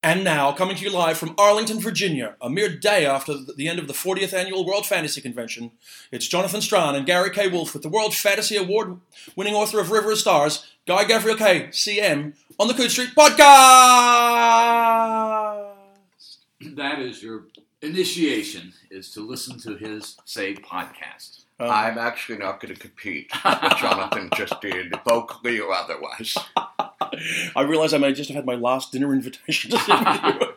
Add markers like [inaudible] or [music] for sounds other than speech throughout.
And now, coming to you live from Arlington, Virginia, a mere day after the end of the 40th Annual World Fantasy Convention, it's Jonathan Strahan and Gary Kay Wolfe with the World Fantasy Award winning author of River of Stars, Guy Gavriel K., CM, on the Coode Street Podcast! That is your initiation, is to listen to his, say, podcast. Um, I'm actually not going to compete with what Jonathan [laughs] just did, vocally or otherwise. I realize I may just have had my last dinner invitation to sit with you.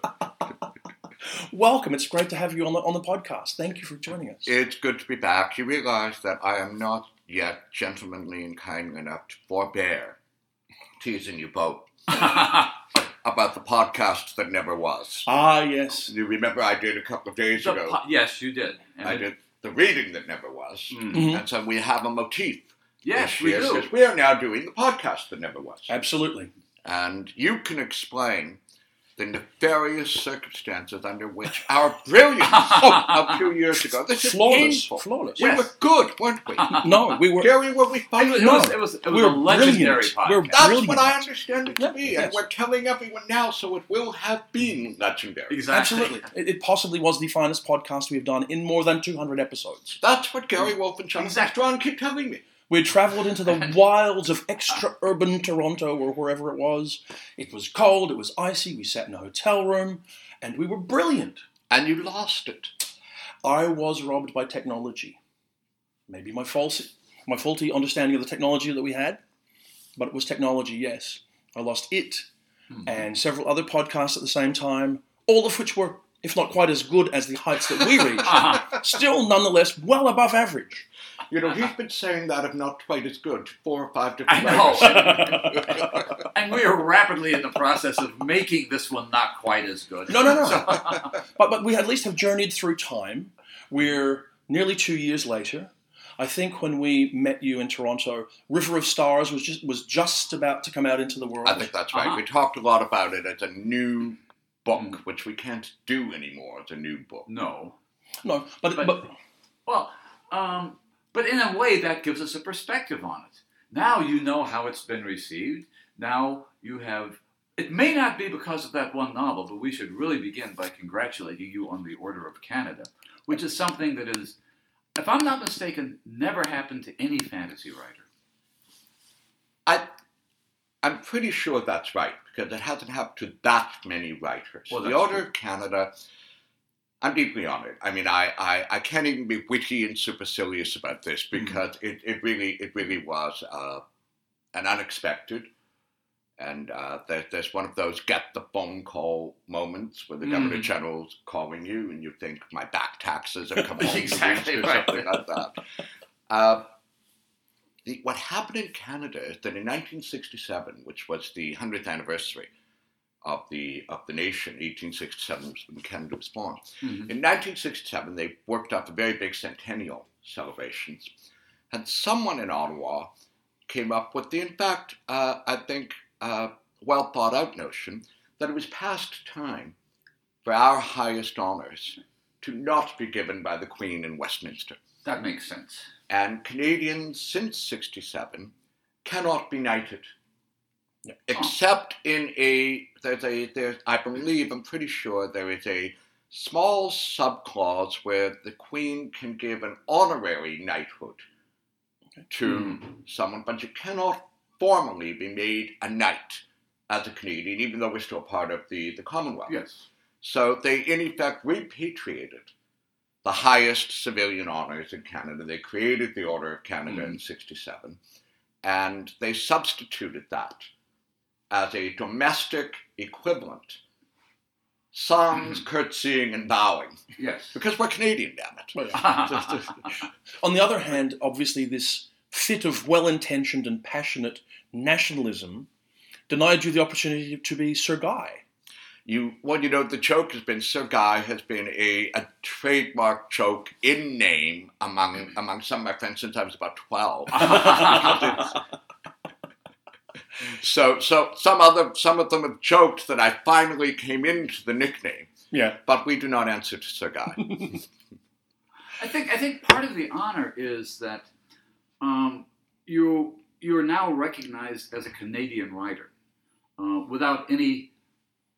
[laughs] Welcome. It's great to have you on the, on the podcast. Thank you for joining us. It's good to be back. You realize that I am not yet gentlemanly and kind enough to forbear teasing you both [laughs] about the podcast that never was. Ah, yes. You remember I did a couple of days The ago. po- yes, you did. And I it- did the reading that never was. Mm. Mhm. And so we have a motif. Yes, we year, do. We are now doing the podcast that never was. Absolutely. and you can explain the nefarious circumstances under which our brilliance a few years ago. This is Flawless. painful. Flawless. We Yes. were good, weren't we? [laughs] No, we were. Gary, were we It fine? it No. was, it was, it was We're a legendary brilliant. podcast. We're That's brilliant. what I understand it to Yeah, be, yes. and we're telling everyone now, so it will have been legendary. exactly. Absolutely. It, it possibly was the finest podcast we've done in more than 200 episodes. That's what Gary mm. Wolfe and Jonathan Exactly. Strahan keep telling me. We traveled into the [laughs] wilds of extra urban Toronto or wherever it was. It was cold, it was icy, we sat in a hotel room, and we were brilliant. And you lost it. I was robbed by technology. Maybe my false, my faulty understanding of the technology that we had, but it was technology, yes. I lost it Hmm. and several other podcasts at the same time, all of which were, if not quite as good as the heights that we reached, [laughs] still nonetheless well above average. You know, he's been saying that of not quite as good, four or five different I know. [laughs] and we are rapidly in the process of making this one not quite as good. No, no, no. So- [laughs] But, but we at least have journeyed through time. We're nearly two years later. I think when we met you in Toronto, River of Stars was just was just about to come out into the world. I think that's right. Uh-huh. We talked a lot about it as a new book, Mm. which we can't do anymore It's a new book. no. no, but, But- but Well, um, but in a way, that gives us a perspective on it. Now you know how it's been received. Now you have. It may not be because of that one novel, but we should really begin by congratulating you on the Order of Canada, which is something that is, if I'm not mistaken, never happened to any fantasy writer. I, I'm pretty sure that's right because it hasn't happened to that many writers. Well, the Order true. of Canada, I'm deeply honored. I mean, I, I, I can't even be witty and supercilious about this Mm-hmm. because it, it really it really was uh, an unexpected. And uh, there, there's one of those get the phone call moments where the Mm. Governor General's calling you and you think my back taxes have come [laughs] home Exactly or right. something like that. [laughs] Uh, the, what happened in Canada is that in 1967, which was the 100th anniversary of the of the nation, 1867 was when Canada was born. Mhm. In 1967, they worked up a very big centennial celebrations, and someone in Ottawa came up with the, in fact, uh, I think, uh, well thought out notion that it was past time for our highest honours to not be given by the Queen in Westminster. That makes sense. And Canadians since 67 cannot be knighted. Yeah. Except in a, there's a, there's, I believe, I'm pretty sure there is a small subclause where the Queen can give an honorary knighthood to hmm. someone, but you cannot formally be made a knight as a Canadian, even though we're still part of the, the Commonwealth. Yes. So they, in effect, repatriated the highest civilian honors in Canada. They created the Order of Canada hmm. in 67, and they substituted that as a domestic equivalent. Songs, mm-hmm. curtsying, and bowing. Yes. Because we're Canadian, damn it. Well, yeah. [laughs] [laughs] On the other hand, obviously, this fit of well intentioned and passionate nationalism denied you the opportunity to be Sir Guy. You, well, you know, the joke has been Sir Guy has been a, a trademark joke in name among among some of my friends since I was about twelve. [laughs] so, so some other some of them have joked that I finally came into the nickname, Yeah. but we do not answer to Sir Guy. [laughs] I think I think part of the honor is that um, you you are now recognized as a Canadian writer uh, without any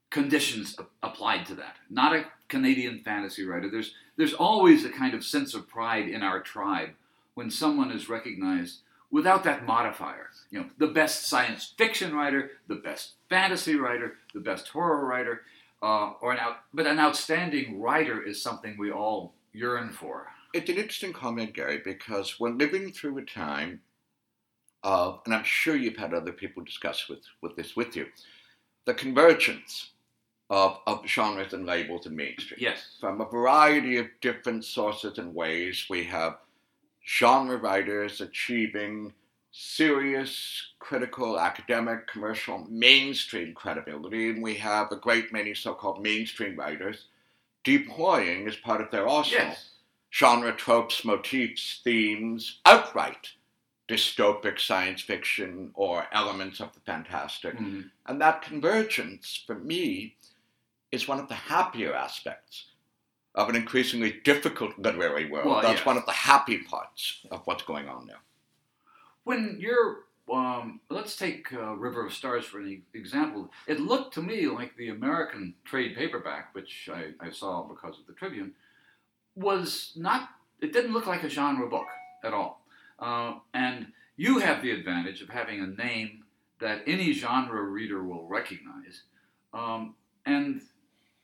conditions a- applied to that. Not a Canadian fantasy writer. There's there's always a kind of sense of pride in our tribe when someone is recognized without that modifier. You know, the best science fiction writer, the best fantasy writer, the best horror writer, uh, or an out, but an outstanding writer is something we all yearn for. It's an interesting comment, Gary, because we're living through a time of, and I'm sure you've had other people discuss with, with this with you, the convergence of, of genres and labels and mainstream. Yes. From a variety of different sources and ways, we have genre writers achieving serious, critical, academic, commercial, mainstream credibility, and we have a great many so called mainstream writers deploying as part of their arsenal Yes. genre tropes, motifs, themes, outright dystopic science fiction or elements of the fantastic. Mhm. And that convergence, for me, is one of the happier aspects of an increasingly difficult literary world. Well, That's yeah. one of the happy parts of what's going on now. When you're, um, let's take uh, River of Stars for an example. It looked to me like the American trade paperback, which I, I saw because of the Tribune, was not. It didn't look like a genre book at all. Uh, and you have the advantage of having a name that any genre reader will recognize, um, and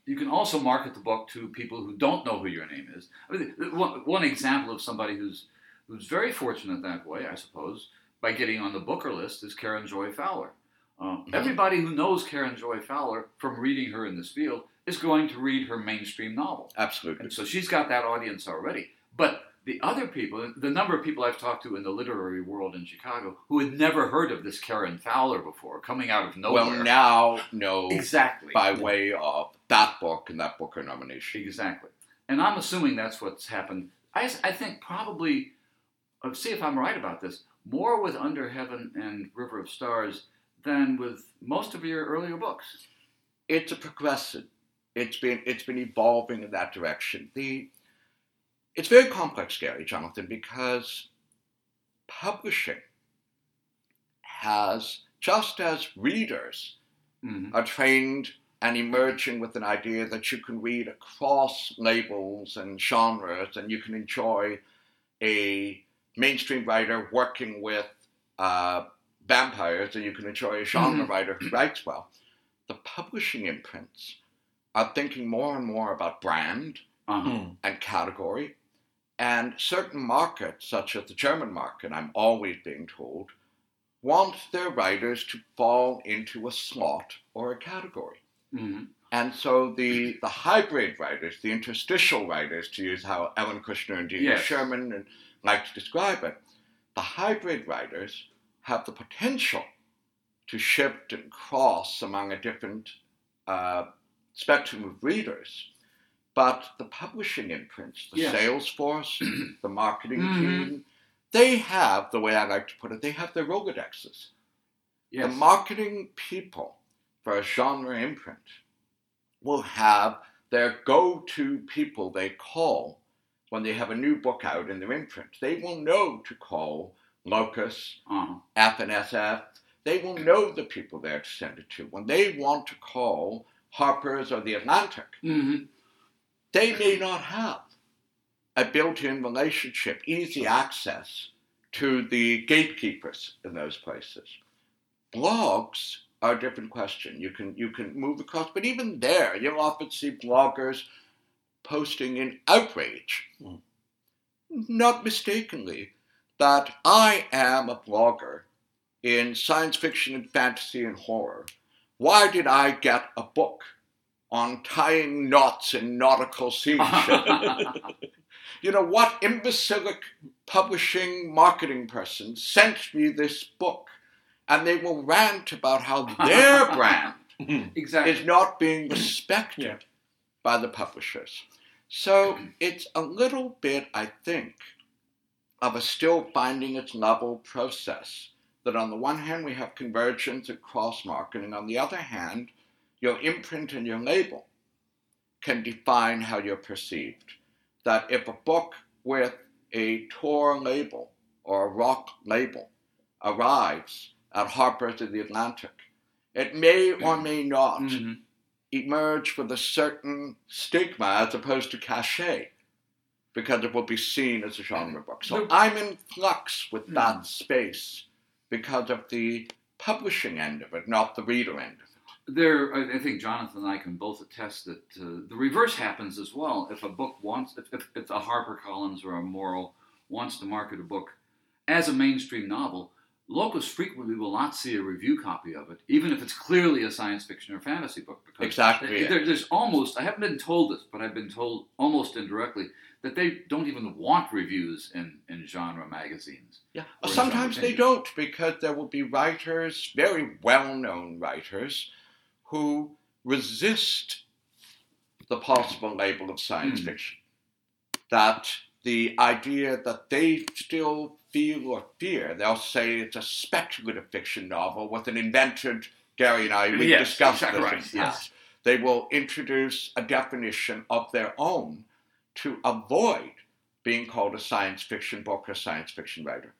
you can also market the book to people who don't know who your name is. I mean, one, one example of somebody who's who's very fortunate that way, I suppose, by getting on the Booker list is Karen Joy Fowler. Um, Mhm. Everybody who knows Karen Joy Fowler from reading her in this field is going to read her mainstream novel. Absolutely. And so she's got that audience already. But the other people, the number of people I've talked to in the literary world in Chicago who had never heard of this Karen Fowler before, coming out of nowhere. Well, now know exactly. by way of that book and that Booker nomination. Exactly. And I'm assuming that's what's happened. I think probably, uh, see if I'm right about this, more with Under Heaven and River of Stars than with most of your earlier books. it's a progressive. It's been it's been evolving in that direction. The it's very complex, Gary Jonathan, because publishing has just as readers Mm-hmm. are trained and emerging with an idea that you can read across labels and genres and you can enjoy a mainstream writer working with uh, vampires and you can enjoy a genre Mhm. writer who writes well. The publishing imprints are thinking more and more about brand Uh-huh. Hmm. and category. And certain markets, such as the German market, I'm always being told, want their writers to fall into a slot or a category. Hmm And so the, the hybrid writers, the interstitial writers, to use how Ellen Kushner and Delia Yes. Sherman and like to describe it, the hybrid writers have the potential to shift and cross among a different uh, spectrum of readers. But the publishing imprints, the Yes. sales force, [clears throat] the marketing Mhm. team, they have, the way I like to put it, they have their Rolodexes. Yes. The marketing people for a genre imprint will have their go to people they call when they have a new book out in their imprint. They will know to call Locus, uh-huh. F&SF. They will know the people they're to send it to. When they want to call Harper's or The Atlantic, hmm they may not have a built in relationship, easy access to the gatekeepers in those places. Blogs are a different question. You can you can move across, but even there, you'll often see bloggers posting in outrage, Mm. not mistakenly, that I am a blogger in science fiction and fantasy and horror. Why did I get a book on tying knots in nautical seamanship? [laughs] you know, what imbecilic publishing marketing person sent me this book? And they will rant about how [laughs] their brand hmm. exactly. is not being respected Yeah. by the publishers. So [clears throat] it's a little bit, I think, of a still finding its level process. That on the one hand, we have convergence and cross marketing. On the other hand, your imprint and your label can define how you're perceived. That if a book with a Tor label or a Roc label arrives at Harper's or the Atlantic, it may [clears throat] or may not Mhm. emerge with a certain stigma as opposed to cachet because it will be seen as a genre book. So I'm in flux with Hmm. that space because of the publishing end of it, not the reader end of it. there, I I think Jonathan and I can both attest that uh, the reverse happens as well. If a book wants, if, if, if a HarperCollins or a Morrow wants to market a book as a mainstream novel, Locus frequently will not see a review copy of it, even if it's clearly a science fiction or fantasy book. Because Exactly. there- there's almost, I haven't been told this, but I've been told almost indirectly that they don't even want reviews in, in genre magazines. Yeah. Sometimes they don't because there will be writers, very well known writers, who resist the possible label of science Hmm. fiction. That the idea that they still feel or fear, they'll say it's a speculative fiction novel with an invented, Gary and I, we Yes, discussed exactly this. right, yes. They will introduce a definition of their own to avoid being called a science fiction book or science fiction writer.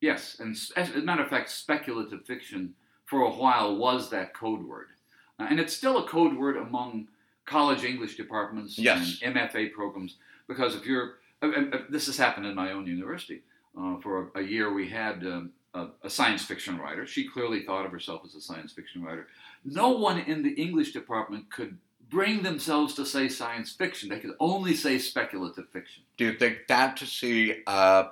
Yes, and as a matter of fact, speculative fiction for a while was that code word. Uh, and it's still a code word among college English departments Yes. and MFA programs because if you're, uh, uh, this has happened in my own university. Uh, for a, a year, we had um, a, a science fiction writer. She clearly thought of herself as a science fiction writer. No one in the English department could bring themselves to say science fiction. They could only say speculative fiction. Do you think fantasy, uh,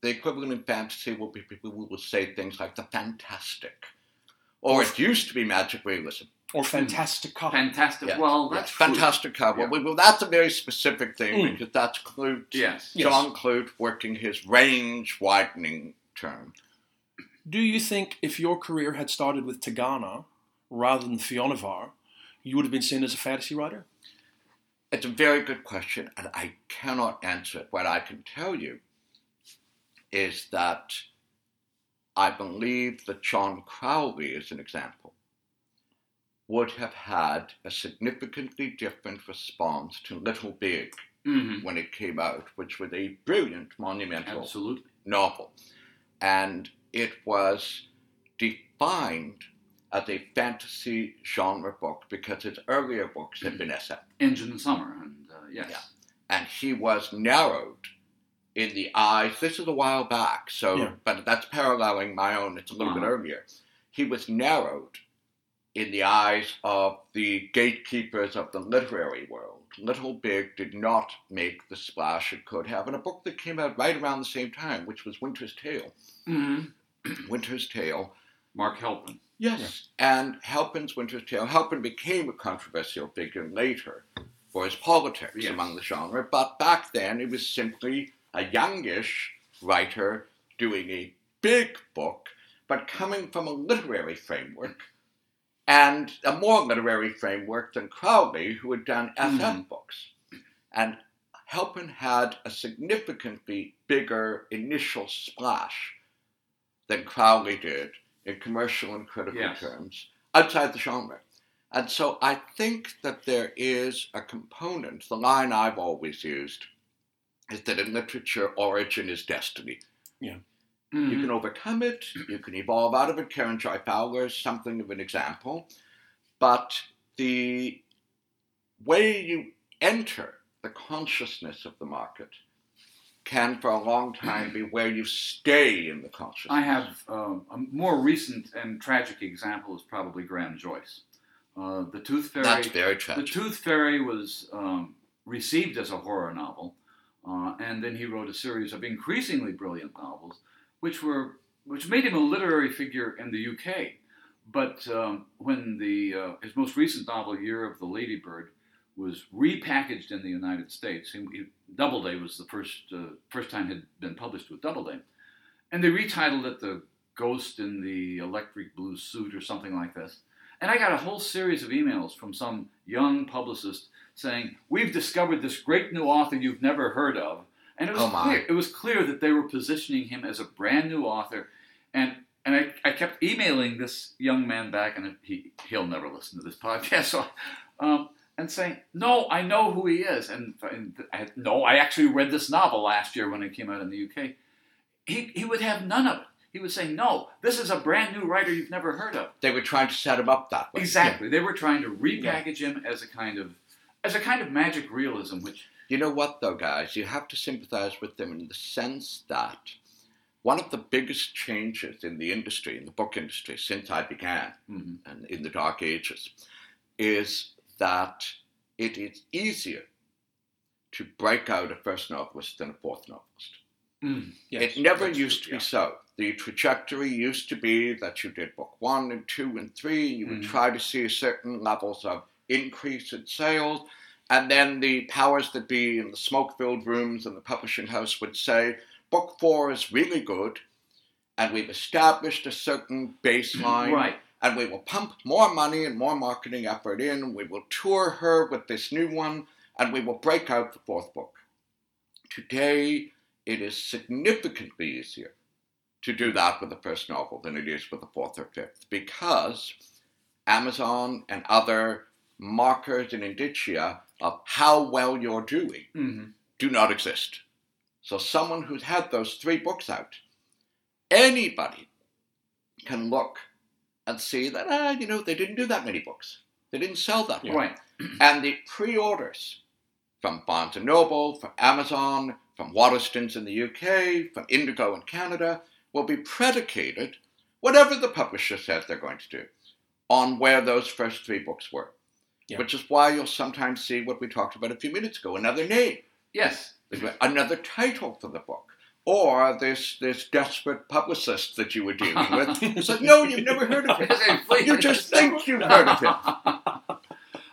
the equivalent in fantasy will be people who will say things like the fantastic? Or it used to be magic realism. Or fantastic. Fantastic. Yeah. Well, that's true. fantastic cover. Yeah. Well, well, that's a very specific thing Mm. because that's Clute, Yes. Yes. John Clute working his range widening term. Do you think if your career had started with Tigana rather than Fionavar, you would have been seen as a fantasy writer? It's a very good question, and I cannot answer it. What I can tell you is that I believe that John Crowley, as an example, would have had a significantly different response to Little Big Mhm. when it came out, which was a brilliant, monumental Absolutely. novel. And it was defined as a fantasy genre book because his earlier books had been SF. Engine the Summer, and uh, yes. Yeah. and he was narrowed in the eyes. This is a while back, so Yeah. but that's paralleling my own. It's a little bit Uh-huh. earlier. He was narrowed in the eyes of the gatekeepers of the literary world. Little Big did not make the splash it could have and a book that came out right around the same time, which was Winter's Tale. Mhm. [clears throat] Winter's Tale Mark Helprin. Yes. And Helprin's Winter's Tale, Helprin became a controversial figure later for his politics Yes. among the genre, but back then it was simply a youngish writer doing a big book, but coming from a literary framework, and a more literary framework than Crowley, who had done SF Mhm. books. And Helprin had a significantly bigger initial splash than Crowley did in commercial and critical Yes. terms outside the genre. And so I think that there is a component, the line I've always used is that in literature, origin is destiny. Yeah. You Mhm. can overcome it, you can evolve out of it. Karen Joy Fowler is something of an example. But the way you enter the consciousness of the market can, for a long time, be where you stay in the consciousness. I have um, a more recent and tragic example is probably Graham Joyce. Uh, the Tooth Fairy. That's very tragic. The. Tooth Fairy was um, received as a horror novel, uh, and then he wrote a series of increasingly brilliant novels, which were which made him a literary figure in the UK. But um, when the uh, his most recent novel, Year of the Ladybird, was repackaged in the United States, he, he, Doubleday was the first uh, first time had been published with Doubleday, and they retitled it "The Ghost in the Electric Blue Suit" or something like this. And I got a whole series of emails from some young publicist saying, "We've discovered this great new author you've never heard of," and it was Oh, clear. It was clear that they were positioning him as a brand new author, and and I, I kept emailing this young man back, and he he'll never listen to this [laughs] podcast, so, um, and saying, "No, I know who he is," and, and I, no, I actually read this novel last year when it came out in the UK. He he would have none of it. he was saying, "No, this is a brand new writer you've never heard of." They were trying to set him up that way. Exactly. They were trying to repackage him as a kind of as a kind of magic realism, which You know what, though, guys? You have to sympathize with them in the sense that one of the biggest changes in the industry, in the book industry, since I began mhm, and in the dark ages, is that it is easier to break out a first novelist than a fourth novelist. mm, Yes, it never used true, to yeah. be so. The trajectory used to be that you did book one and two and three. You would Mhm. try to see certain levels of increase in sales. And then the powers that be in the smoke filled rooms and the publishing house would say, Book four is really good, and we've established a certain baseline, right. and we will pump more money and more marketing effort in. We will tour her with this new one, and we will break out the fourth book. Today, it is significantly easier to do that with the first novel than it is with the fourth or fifth because Amazon and other markers and indicia of how well you're doing hmm do not exist. So, someone who's had those three books out, anybody can look and see that, ah, you know, they didn't do that many books. They didn't sell that Yeah. Right. [clears throat] And the pre-orders from Barnes & Noble, from Amazon, from Waterstones in the UK, from Indigo in Canada, will be predicated, whatever the publisher says they're going to do, on where those first three books were. Yeah. Which is why you'll sometimes see what we talked about a few minutes ago, another name, Yes. another title for the book. Or this this desperate publicist that you were dealing with. [laughs] It's like, no, you've never heard of him. [laughs] You just think you've heard of him. [laughs]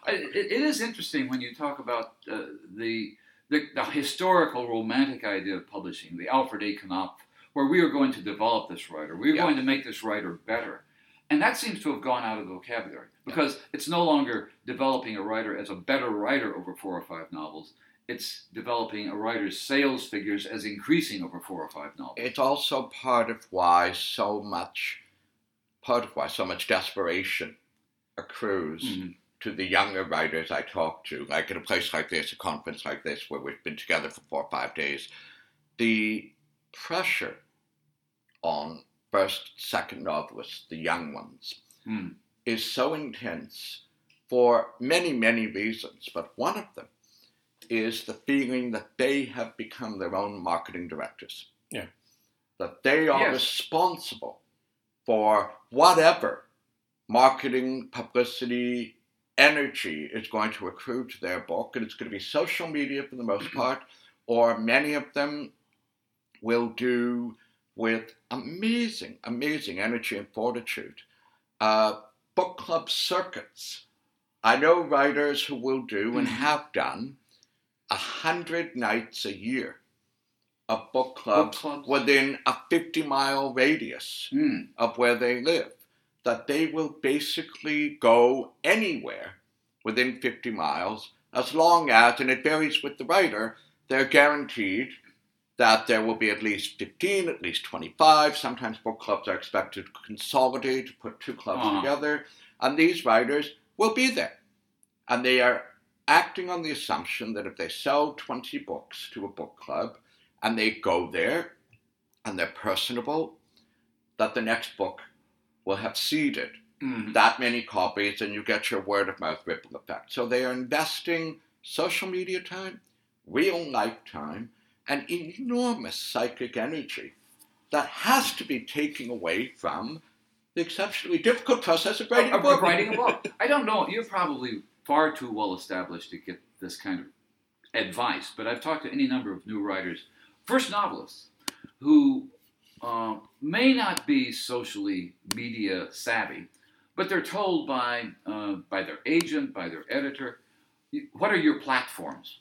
It, it is interesting when you talk about uh, the, the the historical romantic idea of publishing, the Alfred A. Knopf, where we are going to develop this writer, we are Yeah. going to make this writer better, and that seems to have gone out of the vocabulary because it's no longer developing a writer as a better writer over four or five novels. It's developing a writer's sales figures as increasing over four or five novels. it's also part of why so much part of why so much desperation accrues Mhm. to the younger writers I talk to, like at a place like this, a conference like this, where we've been together for four or five days. The pressure on first, second novelists, the young ones, Mm. is so intense for many, many reasons, but one of them is the feeling that they have become their own marketing directors. Yeah. That they are Yes. responsible for whatever marketing, publicity, energy is going to accrue to their book, and it's going to be social media for the most [clears throat] part, or many of them will do with amazing, amazing energy and fortitude. Uh, book club circuits. I know writers who will do and Mhm. have done a hundred nights a year of book Book clubs clubs. within a 50 mile radius Mm. of where they live. That they will basically go anywhere within 50 miles as long as, and it varies with the writer, they're guaranteed that there will be at least 15, at least 25. Sometimes book clubs are expected to consolidate, to put two clubs Uh-huh. together, and these writers will be there. And they are acting on the assumption that if they sell 20 books to a book club and they go there and they're personable, that the next book will have seeded Mm. that many copies and you get your word of mouth ripple effect. So they are investing social media time, real life time, and enormous psychic energy that has to be taken away from the exceptionally difficult process of writing a book. of writing a book. [laughs] I don't know. You're probably far too well established to get this kind of advice, but I've talked to any number of new writers, first novelists, who uh, may not be socially media savvy, but they're told by uh, by their agent, by their editor, what are your platforms?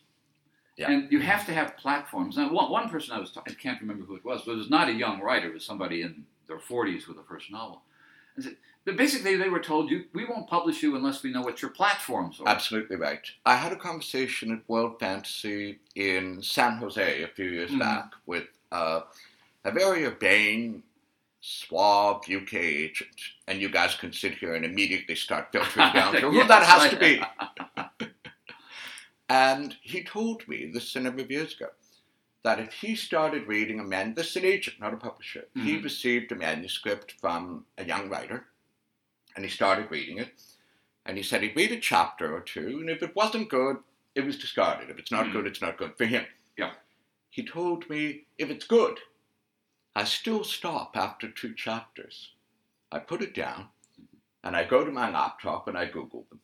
Yeah. And you have to have platforms. Now, one, one person I was, ta- I can't remember who it was, but it was not a young writer. It was somebody in their 40s with a first novel. And said- basically, they were told, "You, we won't publish you unless we know what your platforms are." Absolutely right. I had a conversation at World Fantasy in San Jose a few years Mhm. back with uh, a very urbane, suave UK agent, and you guys can sit here and immediately start filtering down [laughs] to who Yes, that has to be. [laughs] And he told me this a number of years ago that if he started reading a man, this is an agent, not a publisher, he Mhm. received a manuscript from a young writer, and he started reading it, and he said he'd read a chapter or two, and if it wasn't good, it was discarded. If it's not Mhm. good, it's not good for him. Yeah. He told me if it's good, I still stop after two chapters. I put it down, and I go to my laptop and I Google them.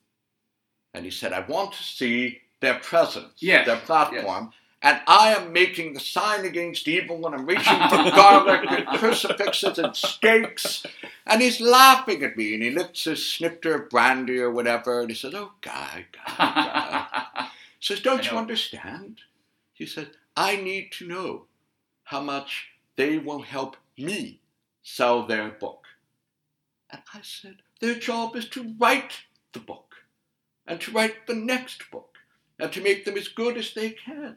And he said, I want to see their presence, Yes, their platform. And I am making the sign against evil, and I'm reaching for garlic and [laughs] crucifixes and steaks. And he's laughing at me, and he lifts his snifter of brandy or whatever, and he says, "Oh, guy, guy, guy." says, "Don't you understand?" He says, "I need to know how much they will help me sell their book." And I said, "Their job is to write the book, and to write the next book, and to make them as good as they can."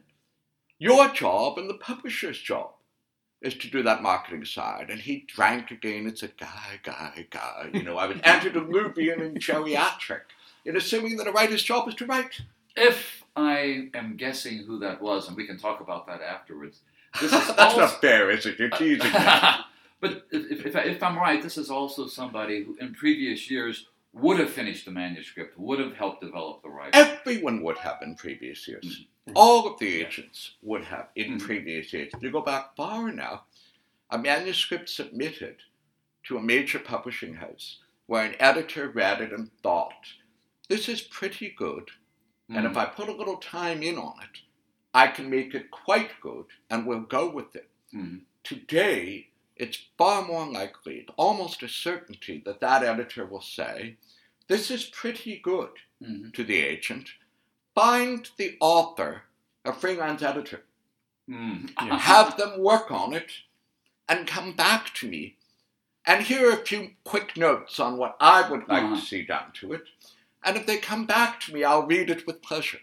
Your job and the publisher's job is to do that marketing side. And he drank again and said, Guy, guy, guy. You know, I was antediluvian and geriatric in assuming that a writer's job is to write. if I am guessing who that was, and we can talk about that afterwards, this is [laughs] That's also- not fair, is it? You're teasing me. [laughs] but if, if, if I'm right, this is also somebody who, in previous years, would have finished the manuscript, would have helped develop the writing. Everyone would have in previous years. All of the agents would have in Mhm. previous years. If you go back far enough, a manuscript submitted to a major publishing house where an editor read it and thought, this is pretty good, and if I put a little time in on it, I can make it quite good and we'll go with it. Mhm. Today, it's far more likely, almost a certainty, that that editor will say, This is pretty good Mhm. to the agent. Find the author a freelance editor, Mhm. [laughs] Yeah. have them work on it, and come back to me. And here are a few quick notes on what I would like Uh-huh. to see done to it. And if they come back to me, I'll read it with pleasure.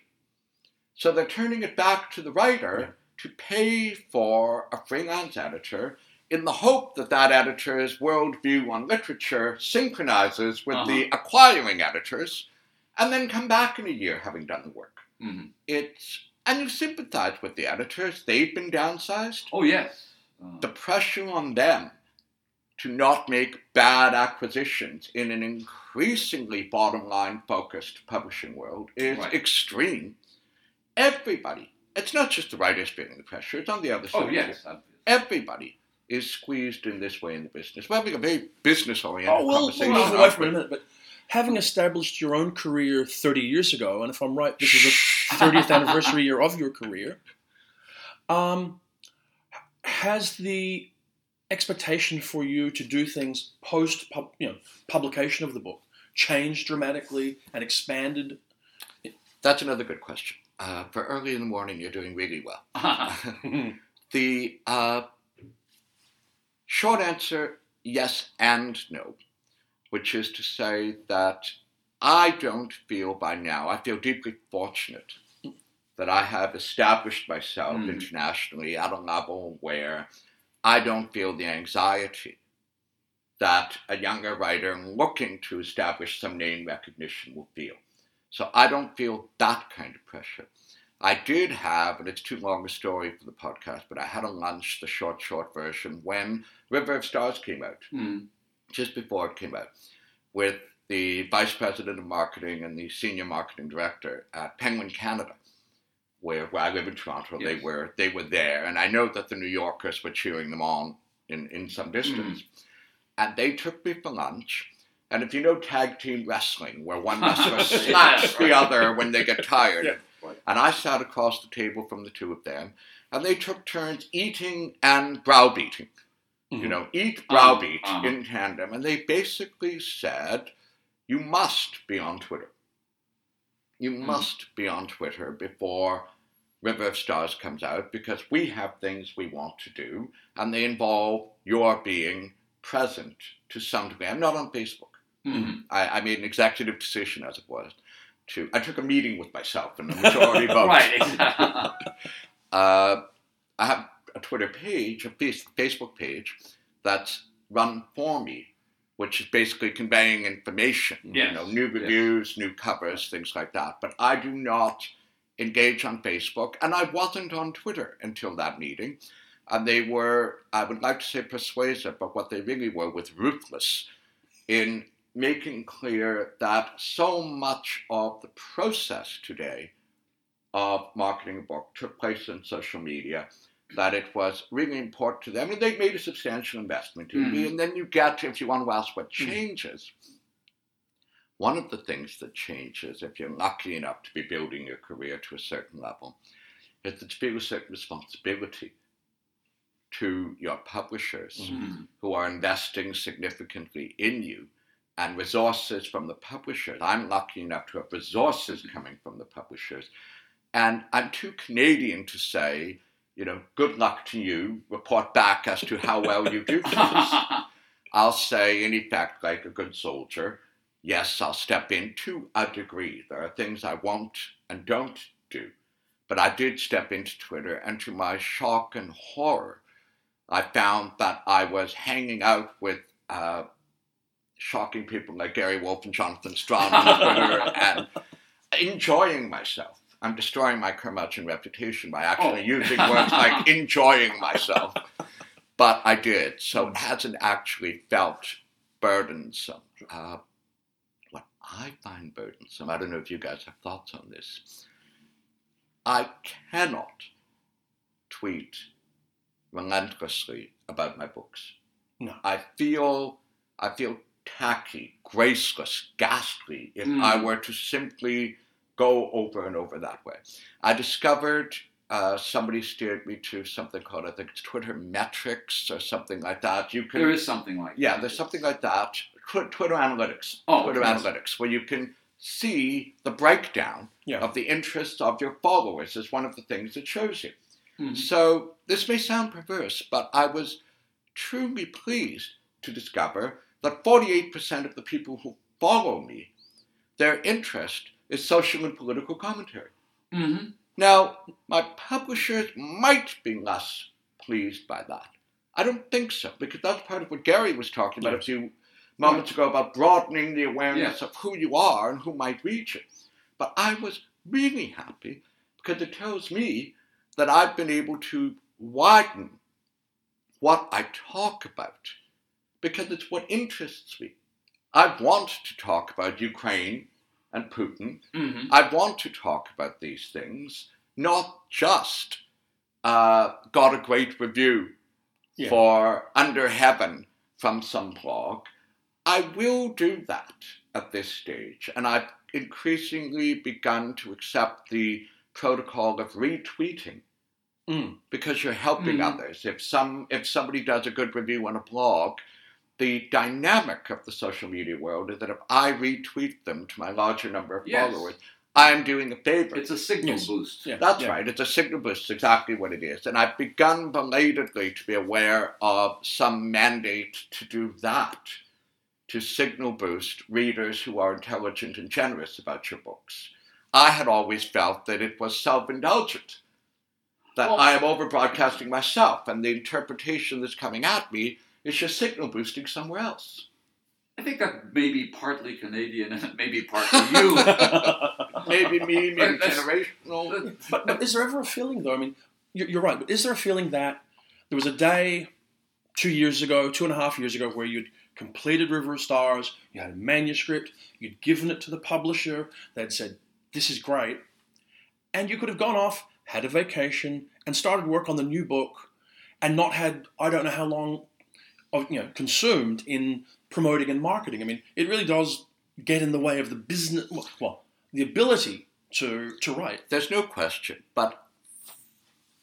So they're turning it back to the writer to pay for a freelance editor in the hope that that editor's worldview on literature synchronizes with the acquiring editors and then come back in a year having done the work. Mhm. It's and you sympathize with the editors. They've been downsized. Oh yes. Uh, The pressure on them to not make bad acquisitions in an increasingly bottom line focused publishing world is Right. extreme. Everybody, it's not just the writers feeling the pressure, it's on the other side. oh yes. Everybody is squeezed in this way in the business. We're having a very business oriented Oh, we'll, conversation. we'll away for a minute, but having established your own career 30 years ago, and if I'm right, this is the [laughs] 30th anniversary year of your career, um, has the expectation for you to do things post you know, publication of the book changed dramatically and expanded? That's another good question. Uh, for early in the morning, you're doing really well. [laughs] [laughs] The uh, short answer, yes and no, which is to say that I don't feel by now, I feel deeply fortunate that I have established myself Mm. internationally at a level where I don't feel the anxiety that a younger writer looking to establish some name recognition will feel. So I don't feel that kind of pressure. I did have, and it's too long a story for the podcast, but I had a lunch, the short, short version, when River of Stars came out, Mhm. just before it came out, with the vice president of marketing and the senior marketing director at Penguin Canada, where, where I live in Toronto. They Yes. were they were there, and I know that the New Yorkers were cheering them on in, in some distance. And they took me for lunch. And if you know tag team wrestling, where one wrestler [laughs] slaps the other when they get tired, Yeah. And I sat across the table from the two of them, and they took turns eating and browbeating. You know, eat, browbeat Uh-huh. in tandem. And they basically said, you must be on Twitter. You Mhm. must be on Twitter before River of Stars comes out because we have things we want to do, and they involve your being present to some degree. I'm not on Facebook. Mhm. I, I made an executive decision, as it was, to I took a meeting with myself and the majority [laughs] vote. Right. Exactly. [laughs] Uh, I have a Twitter page, a Facebook page that's run for me, which is basically conveying information. You know, new yes. reviews, new covers, things like that. But I do not engage on Facebook, and I wasn't on Twitter until that meeting. And they were, I would like to say persuasive, but what they really were was ruthless in making clear that so much of the process today of marketing a book took place in social media that it was really important to them, and they made a substantial investment in me. Mhm. And then you get, if you want to ask what Mhm. changes, one of the things that changes, if you're lucky enough to be building your career to a certain level, is that you feel a certain responsibility to your publishers Mhm. who are investing significantly in you and resources from the publishers. I'm lucky enough to have resources coming from the publishers. And I'm too Canadian to say, you know, good luck to you, report back as to how well you do things. [laughs] I'll say, in effect, like a good soldier, yes, I'll step in to a degree. There are things I won't and don't do. But I did step into Twitter, and to my shock and horror, I found that I was hanging out with uh, shocking people like Gary Wolfe and Jonathan Strahan on Twitter [laughs] and enjoying myself. I'm destroying my curmudgeon reputation by actually Oh. using words like [laughs] enjoying myself. But I did, so it hasn't actually felt burdensome. Uh, what I find burdensome, I don't know if you guys have thoughts on this. I cannot tweet relentlessly about my books. No. I feel I feel tacky, graceless, ghastly if Mm. I were to simply go over and over that way. I discovered uh, somebody steered me to something called I think it's Twitter metrics or something like that. You can There is something like yeah, that. there's something like that. Twi- Twitter analytics. Oh, Twitter analytics, where you can see the breakdown Yeah. of the interests of your followers is one of the things it shows you. Mhm. So this may sound perverse, but I was truly pleased to discover that 48% of the people who follow me, their interest is social and political commentary. Mhm. Now, my publishers might be less pleased by that. I don't think so, because that's part of what Gary was talking about Yeah. a few moments ago about broadening the awareness Yes. of who you are and who might reach it. But I was really happy because it tells me that I've been able to widen what I talk about because it's what interests me. I want to talk about Ukraine and Putin Mhm. I want to talk about these things, not just uh, got a great review Yeah. for Under Heaven from some blog. I will do that at this stage, and I've increasingly begun to accept the protocol of retweeting Mm. because you're helping Mhm. others. If some if somebody does a good review on a blog, the dynamic of the social media world is that if I retweet them to my larger number of Yes. followers, I'm doing a favor. It's a signal Yes. boost. Yeah. That's yeah. right. It's a signal boost. Exactly what it is. And I've begun belatedly to be aware of some mandate to do that, to signal boost readers who are intelligent and generous about your books. I had always felt that it was self indulgent, that Well- I am over broadcasting myself, and the interpretation that's coming at me is just signal boosting somewhere else. I think that may be partly Canadian and [laughs] it may be partly you. [laughs] Maybe me, maybe That's- generational. but, but is there ever a feeling, though? I mean, you're, you're right, but is there a feeling that there was a day two years ago, two and a half years ago, where you'd completed River of Stars, you had a manuscript, you'd given it to the publisher, they'd said, This is great, and you could have gone off, had a vacation, and started work on the new book, and not had, I don't know how long, of, you know, consumed in promoting and marketing. I mean, it really does get in the way of the business, well, the ability to, to write. There's no question, but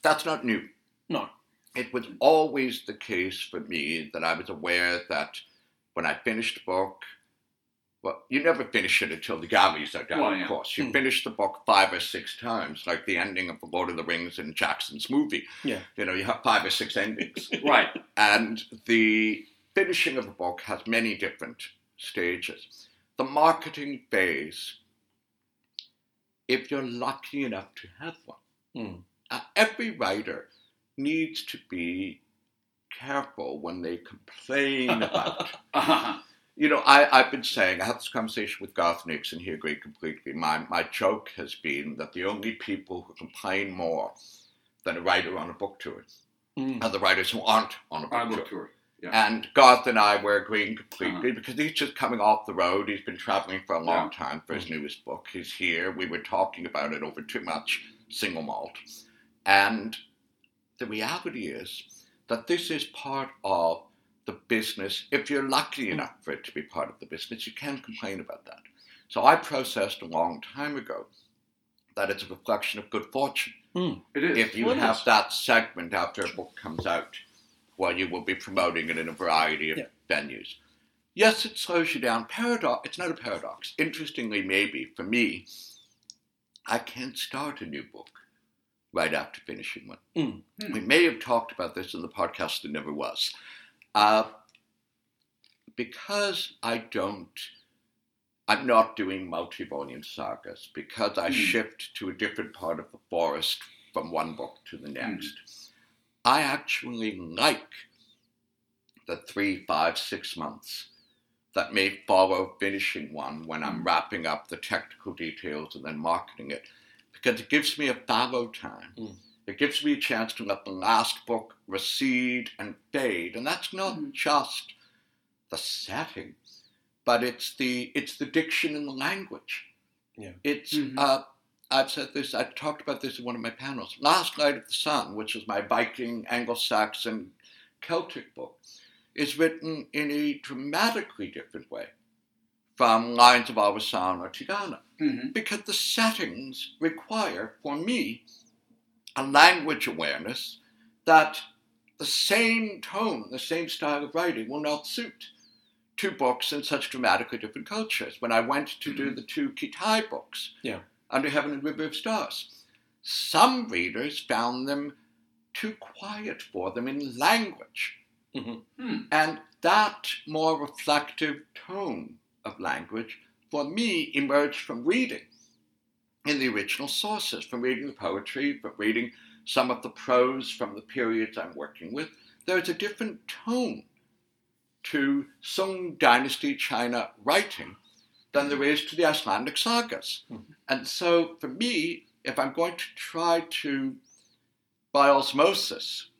that's not new. No. It was always the case for me that I was aware that when I finished a book, well, you never finish it until the galleys are down, Well, of course. You Hmm. finish the book five or six times, like the ending of The Lord of the Rings in Jackson's movie. Yeah. You know, you have five or six endings. [laughs] right. And the finishing of a book has many different stages. The marketing phase, if you're lucky enough to have one, Mm. uh, every writer needs to be careful when they complain about. [laughs] Uh-huh. You know, I, I've been saying, I had this conversation with Garth Nix, and he agreed completely. My, my joke has been that the only people who complain more than a writer on a book tour Mm. are the writers who aren't on a book On tour. tour. Yeah. And Garth and I were agreeing completely Uh-huh. because he's just coming off the road. He's been traveling for a long Yeah. time for his newest book. He's here. We were talking about it over too much single malt. And the reality is that this is part of the business. If you're lucky enough for it to be part of the business, you can complain about that. So I processed a long time ago that it's a reflection of good fortune It is. if you Well, it have is. that segment after a book comes out where you will be promoting it in a variety of Yeah. venues. Yes, it slows you down. Paradox. It's not a paradox. Interestingly, maybe for me, I can't start a new book right after finishing one. Mm. We may have talked about this in the podcast. There never was. Uh, because I don't. I'm not doing multi-volume sagas because I Mhm. shift to a different part of the forest from one book to the next. I actually like the three, five, six months that may follow finishing one when I'm wrapping up the technical details and then marketing it because it gives me a fallow time. Mm. It gives me a chance to let the last book recede and fade, and that's not Mhm. just the setting, but it's the it's the diction and the language. Yeah. It's Mhm. uh, I've said this. I talked about this in one of my panels. Last Light of the Sun, which is my Viking, Anglo-Saxon, Celtic book, is written in a dramatically different way from Lions of Al-Rassan or Tigana Mhm. because the settings require, for me, a language awareness that the same tone, the same style of writing will not suit two books in such dramatically different cultures. When I went to do Mhm. the two Kitai books, Yeah. Under Heaven and River of Stars, some readers found them too quiet for them in language. Hmm. And that more reflective tone of language, for me, emerged from reading in the original sources, from reading the poetry, from reading some of the prose from the periods I'm working with. There's a different tone to Sung Dynasty China writing than there is to the Icelandic sagas. Mhm. And so, for me, if I'm going to try to, by osmosis,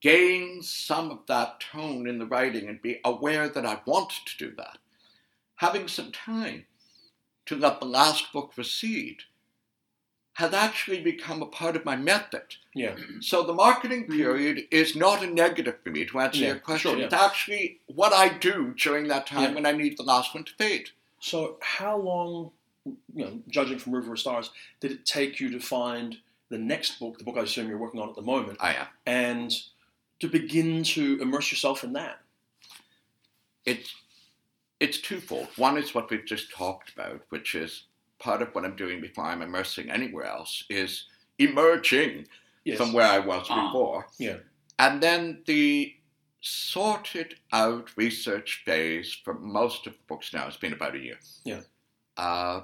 gain some of that tone in the writing and be aware that I want to do that. Having some time to let the last book recede has actually become a part of my method. Yeah. So the marketing Mhm. period is not a negative for me to answer Yeah, your question. sure, yeah. It's actually what I do during that time Yeah. when I need the last one to fade. So, how long, you know, judging from River of Stars, did it take you to find the next book, the book I assume you're working on at the moment, I am. and to begin to immerse yourself in that? It's it's twofold. One is what we've just talked about, which is part of what I'm doing before I'm immersing anywhere else is emerging Yes. from where I was Ah. before. Yeah. And then the sorted out research phase for most of the books now has been about a year. Yeah. Uh,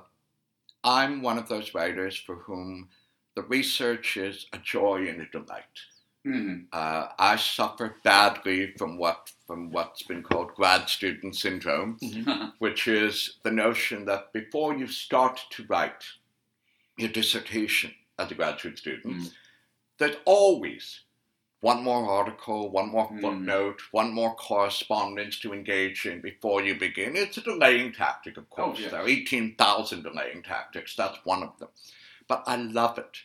I'm one of those writers for whom the research is a joy and a delight. Mhm. Uh, I suffer badly from what from what's been called grad student syndrome, Mhm. [laughs] [laughs] which is the notion that before you start to write your dissertation as a graduate student, Mm. there's always one more article, one more Mm. footnote, one more correspondence to engage in before you begin. It's a delaying tactic, of course. yes. There are 18,000 delaying tactics. That's one of them. But I love it.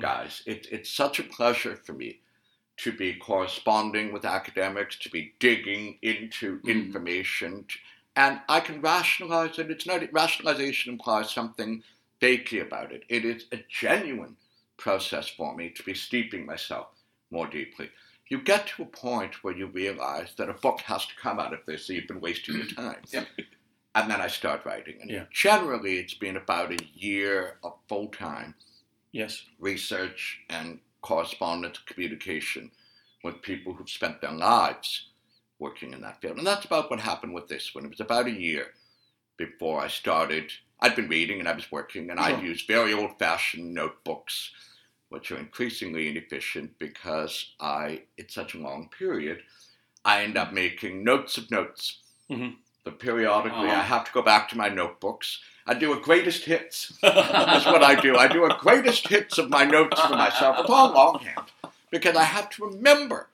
Guys. It, it's such a pleasure for me to be corresponding with academics, to be digging into Mm. information. And I can rationalize it. It's not rationalization implies something fakey about it. It is a genuine process for me to be steeping myself more deeply. You get to a point where you realize that a book has to come out of this, so you've been wasting your [clears throat] time. Yep. And then I start writing. And Yeah. generally, it's been about a year of full time Yes. research and correspondence communication with people who've spent their lives working in that field. And that's about what happened with this one. It was about a year before I started. I'd been reading and I was working, and I'd used very old fashioned notebooks, which are increasingly inefficient because I, it's such a long period, I end up making notes of notes Mhm. But periodically, Uh-huh. I have to go back to my notebooks. I do a greatest hits. That's what I do. I do a greatest hits of my notes for myself. It's all longhand because I have to remember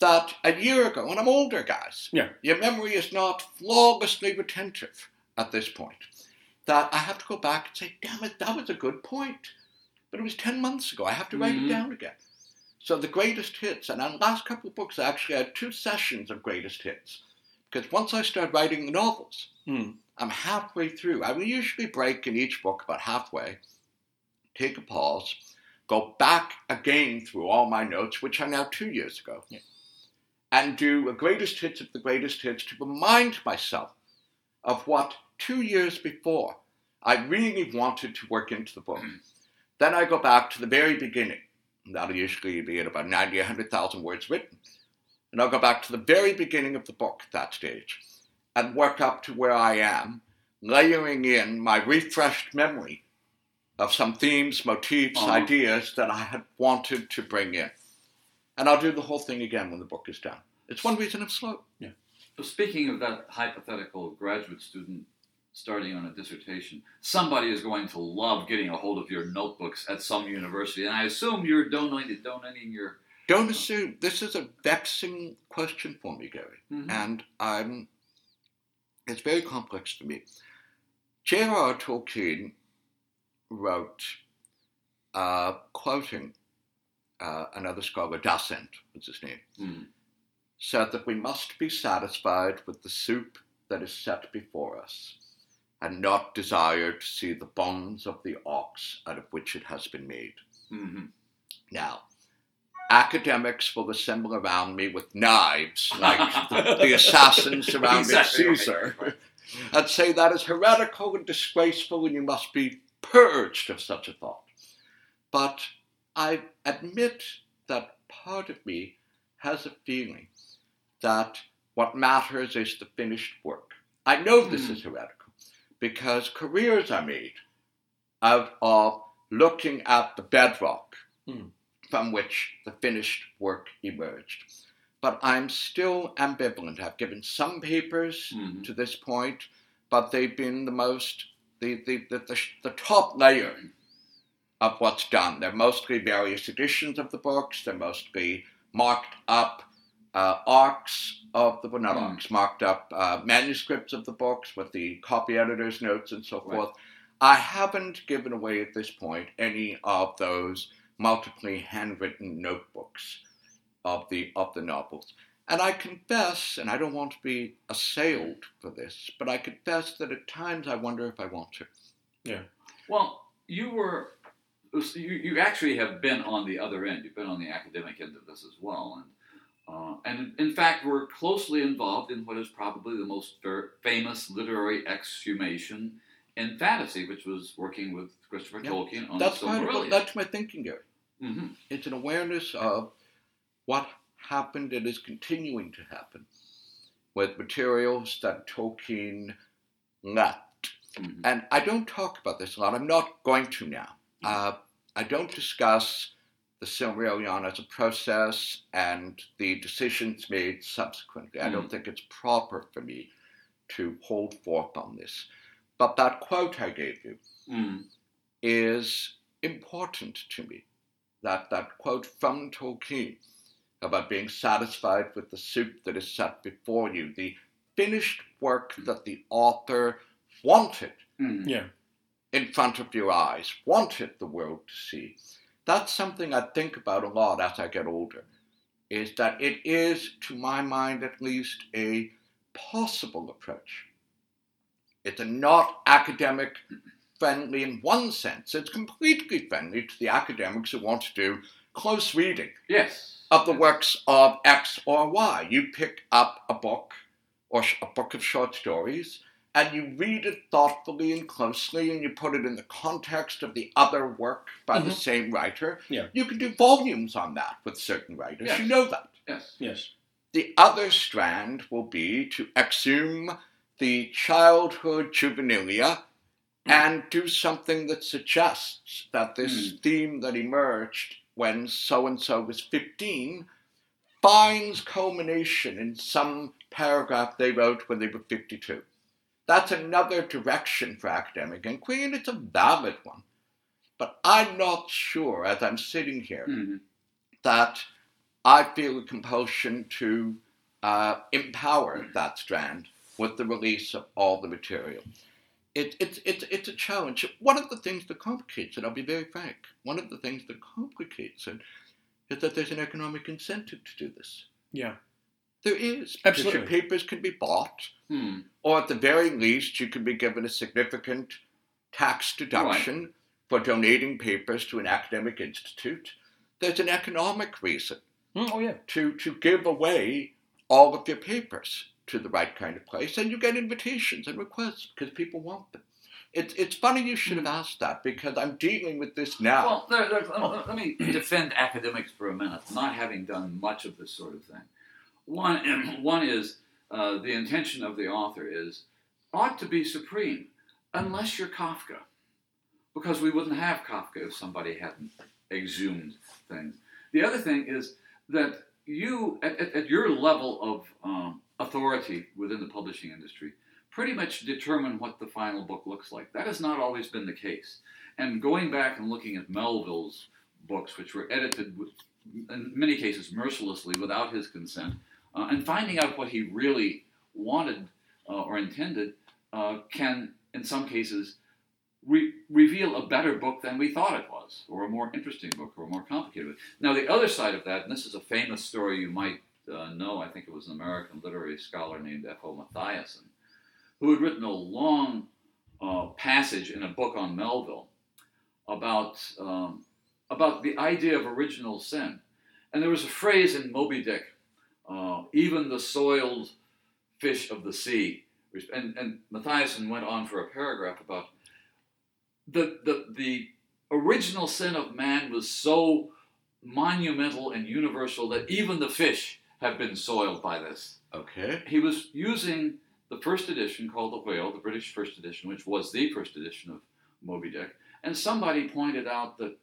that a year ago, and I'm older, guys. Yeah. Your memory is not flawlessly retentive at this point. That I have to go back and say, damn it, that was a good point. But it was 10 months ago. I have to write Mhm. it down again. So the greatest hits, and on the last couple of books, I actually had two sessions of greatest hits. Because once I start writing the novels, Hmm. I'm halfway through. I will usually break in each book about halfway, take a pause, go back again through all my notes, which are now two years ago, Yeah. and do a greatest hits of the greatest hits to remind myself of what two years before I really wanted to work into the book. Mm. then I go back to the very beginning. That'll usually be at about 90, 100,000 words written. And I'll go back to the very beginning of the book at that stage and work up to where I am, layering in my refreshed memory of some themes, motifs, Uh-huh. ideas that I had wanted to bring in. And I'll do the whole thing again when the book is done. It's one reason I'm slow. So speaking of that hypothetical graduate student starting on a dissertation, somebody is going to love getting a hold of your notebooks at some university, and I assume you're donating, donating your. Don't assume this is a vexing question for me, Gary. Mhm. and I'm it's very complex to me. J.R.R. Tolkien wrote, uh, quoting uh, another scholar, Dasent was his name, Mhm. said that we must be satisfied with the soup that is set before us, and not desire to see the bones of the ox out of which it has been made. Mhm. Now, academics will assemble around me with knives, like the, the assassins [laughs] surrounding Exactly Caesar, right. and say that is heretical and disgraceful, and you must be purged of such a thought. But I admit that part of me has a feeling that what matters is the finished work. I know this Hmm. is heretical because careers are made out of looking at the bedrock Hmm. From which the finished work emerged. But I'm still ambivalent. I've given some papers Mhm. to this point, but they've been the most, the, the, the, the, the top layer of what's done. They're mostly various editions of the books, they're mostly marked up uh, arcs of the, well, not Hmm. arcs, marked up uh, manuscripts of the books with the copy editor's notes and so Right. forth. I haven't given away at this point any of those multiply handwritten notebooks of the of the novels. And I confess, and I don't want to be assailed for this, but I confess that at times I wonder if I want to. Yeah. Well, you were. You, you actually have been on the other end. You've been on the academic end of this as well, and uh, and in fact, we're closely involved in what is probably the most ver- famous literary exhumation in fantasy, which was working with Christopher Yeah. Tolkien on That's the part of Silmarillion. that's my thinking, Gary. Hmm It's an awareness of what happened and is continuing to happen with materials that Tolkien left. Mhm. And I don't talk about this a lot. I'm not going to now. Uh, I don't discuss the Silmarillion as a process and the decisions made subsequently. I don't think it's proper for me to hold forth on this. But that quote I gave you Mm. is important to me. That, that quote from Tolkien about being satisfied with the soup that is set before you, the finished work that the author wanted Mm. Yeah. in front of your eyes, wanted the world to see. That's something I think about a lot as I get older, is that it is, to my mind at least, a possible approach. It's a not academic friendly in one sense. It's completely friendly to the academics who want to do close reading Yes. of the works of X or Y. You pick up a book or a book of short stories and you read it thoughtfully and closely and you put it in the context of the other work by the Mhm. same writer. Yeah. You can do volumes on that with certain writers. Yes. You know that. Yes. Yes. The other strand will be to exhume the childhood juvenilia and do something that suggests that this theme that emerged when so and so was 15 finds culmination in some paragraph they wrote when they were 52. That's another direction for academic inquiry, and it's a valid one. But I'm not sure, as I'm sitting here, Mm-hmm. that I feel a compulsion to uh, empower that strand with the release of all the material. It, it, it, it's a challenge. One of the things that complicates it, I'll be very frank, one of the things that complicates it is that there's an economic incentive to do this. Yeah. There is. Because your Absolutely. papers can be bought, Hmm. or at the very least, you can be given a significant tax deduction for donating papers to an academic institute. There's an economic reason Mm, oh, yeah. to, to give away all of your papers to the right kind of place, and you get invitations and requests because people want them. It's, it's funny you should have asked that because I'm dealing with this now. Well, there, there, let, let me defend academics for a minute, not having done much of this sort of thing. One, [clears throat] one is uh, the intention of the author is ought to be supreme, unless you're Kafka, because we wouldn't have Kafka if somebody hadn't exhumed things. The other thing is that you, at, at, at your level of um, authority within the publishing industry, pretty much determine what the final book looks like. That has not always been the case. And going back and looking at Melville's books, which were edited in many cases mercilessly without his consent, uh, and finding out what he really wanted uh, or intended, uh, can, in some cases, re- reveal a better book than we thought it was, or a more interesting book, or a more complicated book. Now, the other side of that, and this is a famous story you might uh, know, I think it was an American literary scholar named F.O. Matthiessen, who had written a long uh, passage in a book on Melville about um, about the idea of original sin. And there was a phrase in Moby Dick, uh, even the soiled fish of the sea. And, and Matthiessen went on for a paragraph about the, the, the original sin of man was so monumental and universal that even the fish have been soiled by this okay. he was using the first edition called The Whale, the British first edition, which was the first edition of Moby Dick, and somebody pointed out that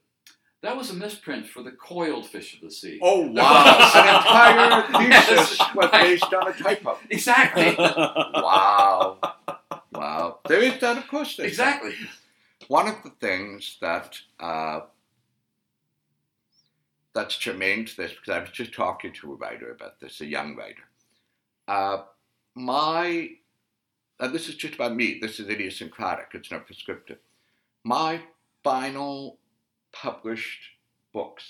that was a misprint for the coiled fish of the sea. Oh, [laughs] wow. An entire thesis was based on a typo. [laughs] Exactly. Wow. Wow. There is that, of course. exactly. One of the things that uh, that's germane to this, because I was just talking to a writer about this, a young writer. Uh, my, and this is just about me, this is idiosyncratic, it's not prescriptive. My final published books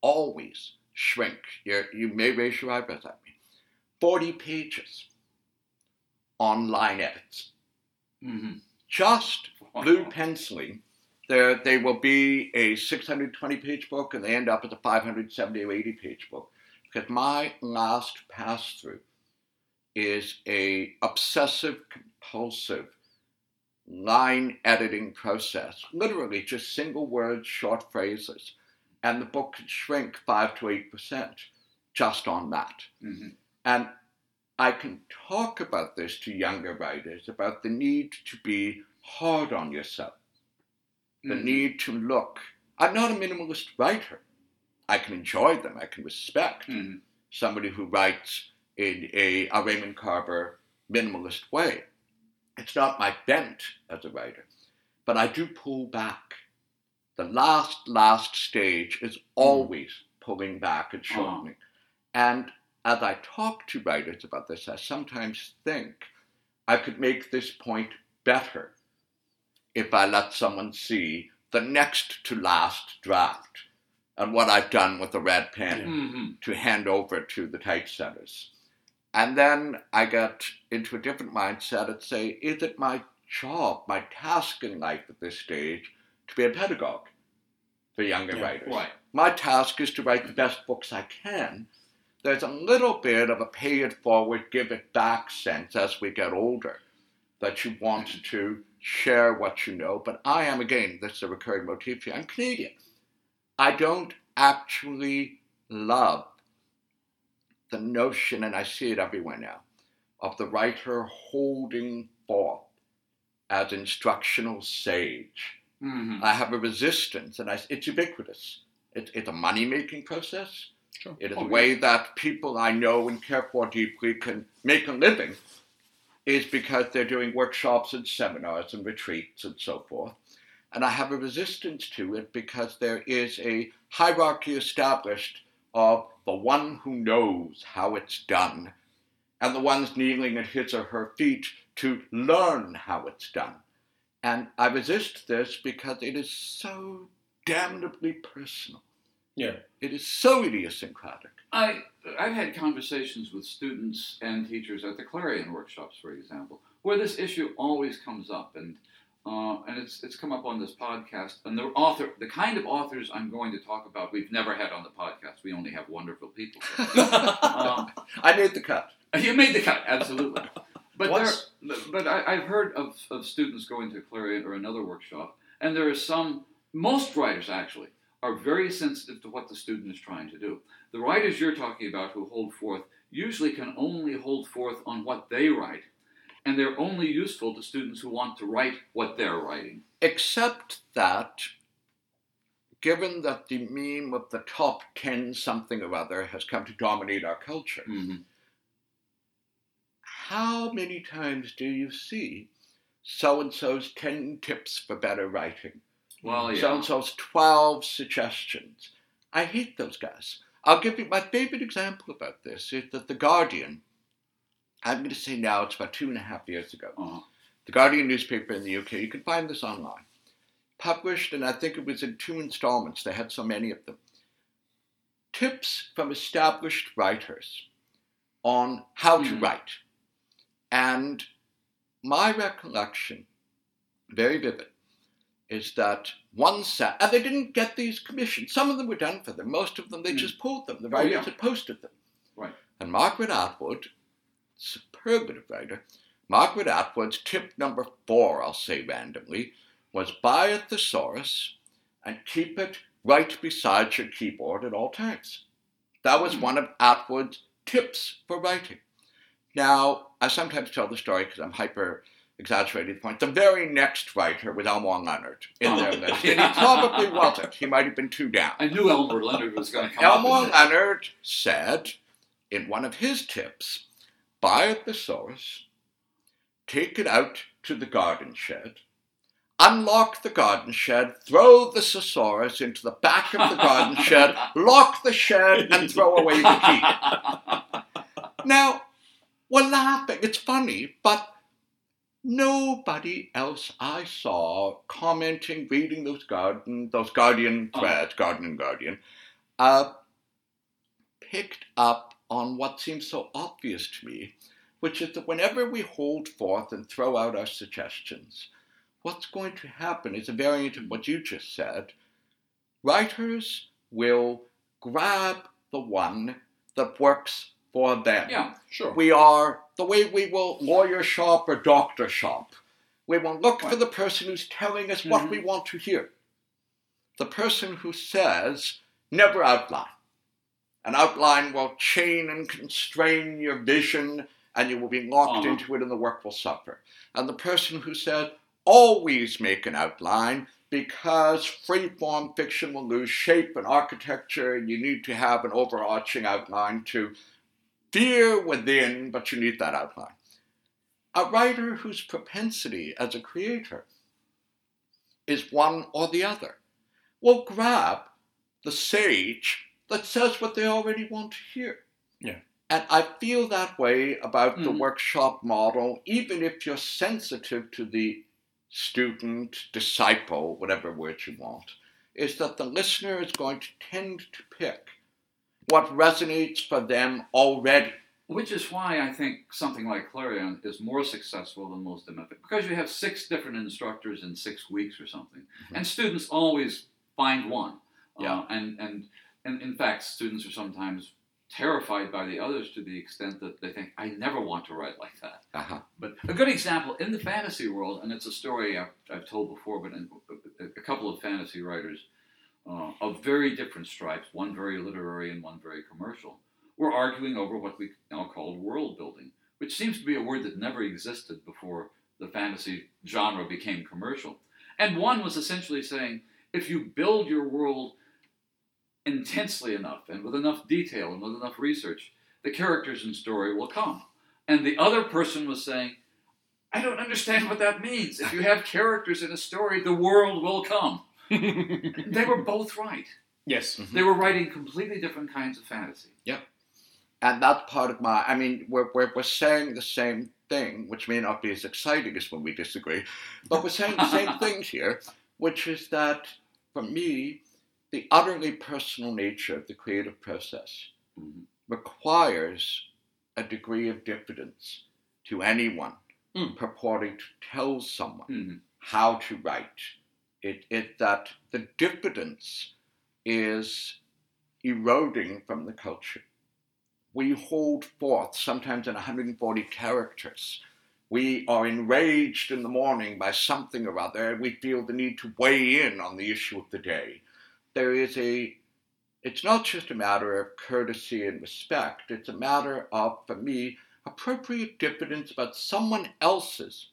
always shrink. you you may raise your eyebrows at me. 40 pages on line edits hmm just blue penciling. There, they will be a 620 page book and they end up as a 570 or 80 page book. Because my last pass through is a obsessive compulsive line editing process. Literally just single words, short phrases. And the book could shrink 5 to 8% just on that. hmm And I can talk about this to younger writers about the need to be hard on yourself, the Mhm. need to look. I'm not a minimalist writer. I can enjoy them, I can respect Mhm. somebody who writes in a, a Raymond Carver minimalist way. It's not my bent as a writer, but I do pull back. The last, last stage is always pulling back and shortening. And as I talk to writers about this, I sometimes think I could make this point better if I let someone see the next to last draft and what I've done with the red pen Mhm. to hand over to the typesetters. And then I get into a different mindset and say, is it my job, my task in life at this stage, to be a pedagogue for younger Yeah, writers? Right. My task is to write the best books I can. There's a little bit of a pay it forward, give it back sense as we get older that you want to share what you know. But I am, again, this is a recurring motif here, I'm Canadian. I don't actually love the notion, and I see it everywhere now, of the writer holding forth as instructional sage. Mhm. I have a resistance, and I, it's ubiquitous. It, it's a money making process. Sure. It is Oh, a way that people I know and care for deeply can make a living, is because they're doing workshops and seminars and retreats and so forth. And I have a resistance to it because there is a hierarchy established of the one who knows how it's done and the ones kneeling at his or her feet to learn how it's done. And I resist this because it is so damnably personal. Yeah. It is so idiosyncratic. I I've had conversations with students and teachers at the Clarion workshops, for example, where this issue always comes up, and uh, and it's it's come up on this podcast. And the author, the kind of authors I'm going to talk about, we've never had on the podcast. We only have wonderful people. [laughs] um, I made the cut. you made the cut, absolutely. [laughs] But there, but I, I've heard of, of students going to Clarion or another workshop, and there are some. Most writers actually are very sensitive to what the student is trying to do. The writers you're talking about who hold forth usually can only hold forth on what they write, and they're only useful to students who want to write what they're writing. Except that, given that the meme of the top 10 something or other has come to dominate our culture, Mm-hmm. how many times do you see so and so's 10 tips for better writing? Well, yeah. So and so's 12 suggestions. I hate those guys. I'll give you my favorite example about this is that The Guardian, I'm going to say now it's about two and a half years ago, Uh-huh. The Guardian newspaper in the UK, you can find this online, published, and I think it was in two installments, they had so many of them, tips from established writers on how to Mhm. write. And my recollection, very vivid, is that one set, and they didn't get these commissions. Some of them were done for them. Most of them, they Mm. just pulled them. The Oh, writers yeah. had posted them. Right. And Margaret Atwood, superb writer, Margaret Atwood's tip number four, I'll say randomly, was buy a thesaurus and keep it right beside your keyboard at all times. That was Hmm. one of Atwood's tips for writing. Now, I sometimes tell the story because I'm hyper exaggerating the point. The very next writer was Elmore Leonard in their Oh. list, and he probably wasn't. He might have been two down. I knew Elmer Leonard was going to come Elmore. Leonard said in one of his tips buy a thesaurus, take it out to the garden shed, unlock the garden shed, throw the thesaurus into the back of the garden [laughs] shed, lock the shed, and throw away the key. [laughs] Now, we're laughing, it's funny, but nobody else I saw commenting, reading those garden, those Guardian Oh. threads, Garden and Guardian, uh, picked up on what seems so obvious to me, which is that whenever we hold forth and throw out our suggestions, what's going to happen is a variant of what you just said. Writers will grab the one that works for them. Yeah. Sure. We are the way we will lawyer shop or doctor shop. We will look for the person who's telling us what Mhm. we want to hear. The person who says, never outline. An outline will chain and constrain your vision, and you will be locked Uh-huh. into it, and the work will suffer. And the person who says, always make an outline because free-form fiction will lose shape and architecture, and you need to have an overarching outline to fear within, but you need that outline. A writer whose propensity as a creator is one or the other will grab the sage that says what they already want to hear. Yeah. And I feel that way about the Mhm. workshop model, even if you're sensitive to the student, disciple, whatever word you want, is that the listener is going to tend to pick what resonates for them already. Which is why I think something like Clarion is more successful than most of them, because you have six different instructors in six weeks or something, and students always find one. Yeah. Uh, and, and and in fact, students are sometimes terrified by the others to the extent that they think, "I never want to write like that." Uh-huh. But a good example in the fantasy world, and it's a story I've, I've told before, but in, a couple of fantasy writers uh, of very different stripes, one very literary and one very commercial, were arguing over what we now call world building, which seems to be a word that never existed before the fantasy genre became commercial. And one was essentially saying, if you build your world intensely enough and with enough detail and with enough research, the characters and story will come. And the other person was saying, I don't understand what that means. If you have characters in a story, the world will come. [laughs] they were both right. yes. They were writing completely different kinds of fantasy. Yeah. And that's part of my, I mean, we're, we're, we're saying the same thing, which may not be as exciting as when we disagree, but we're saying the same [laughs] things here, which is that for me, the utterly personal nature of the creative process Mhm. requires a degree of diffidence to anyone Mm. purporting to tell someone Mhm. how to write. It, it that the diffidence is eroding from the culture. We hold forth sometimes in 140 characters. We are enraged in the morning by something or other. We feel the need to weigh in on the issue of the day. There is a, it's not just a matter of courtesy and respect, it's a matter of, for me, appropriate diffidence about someone else's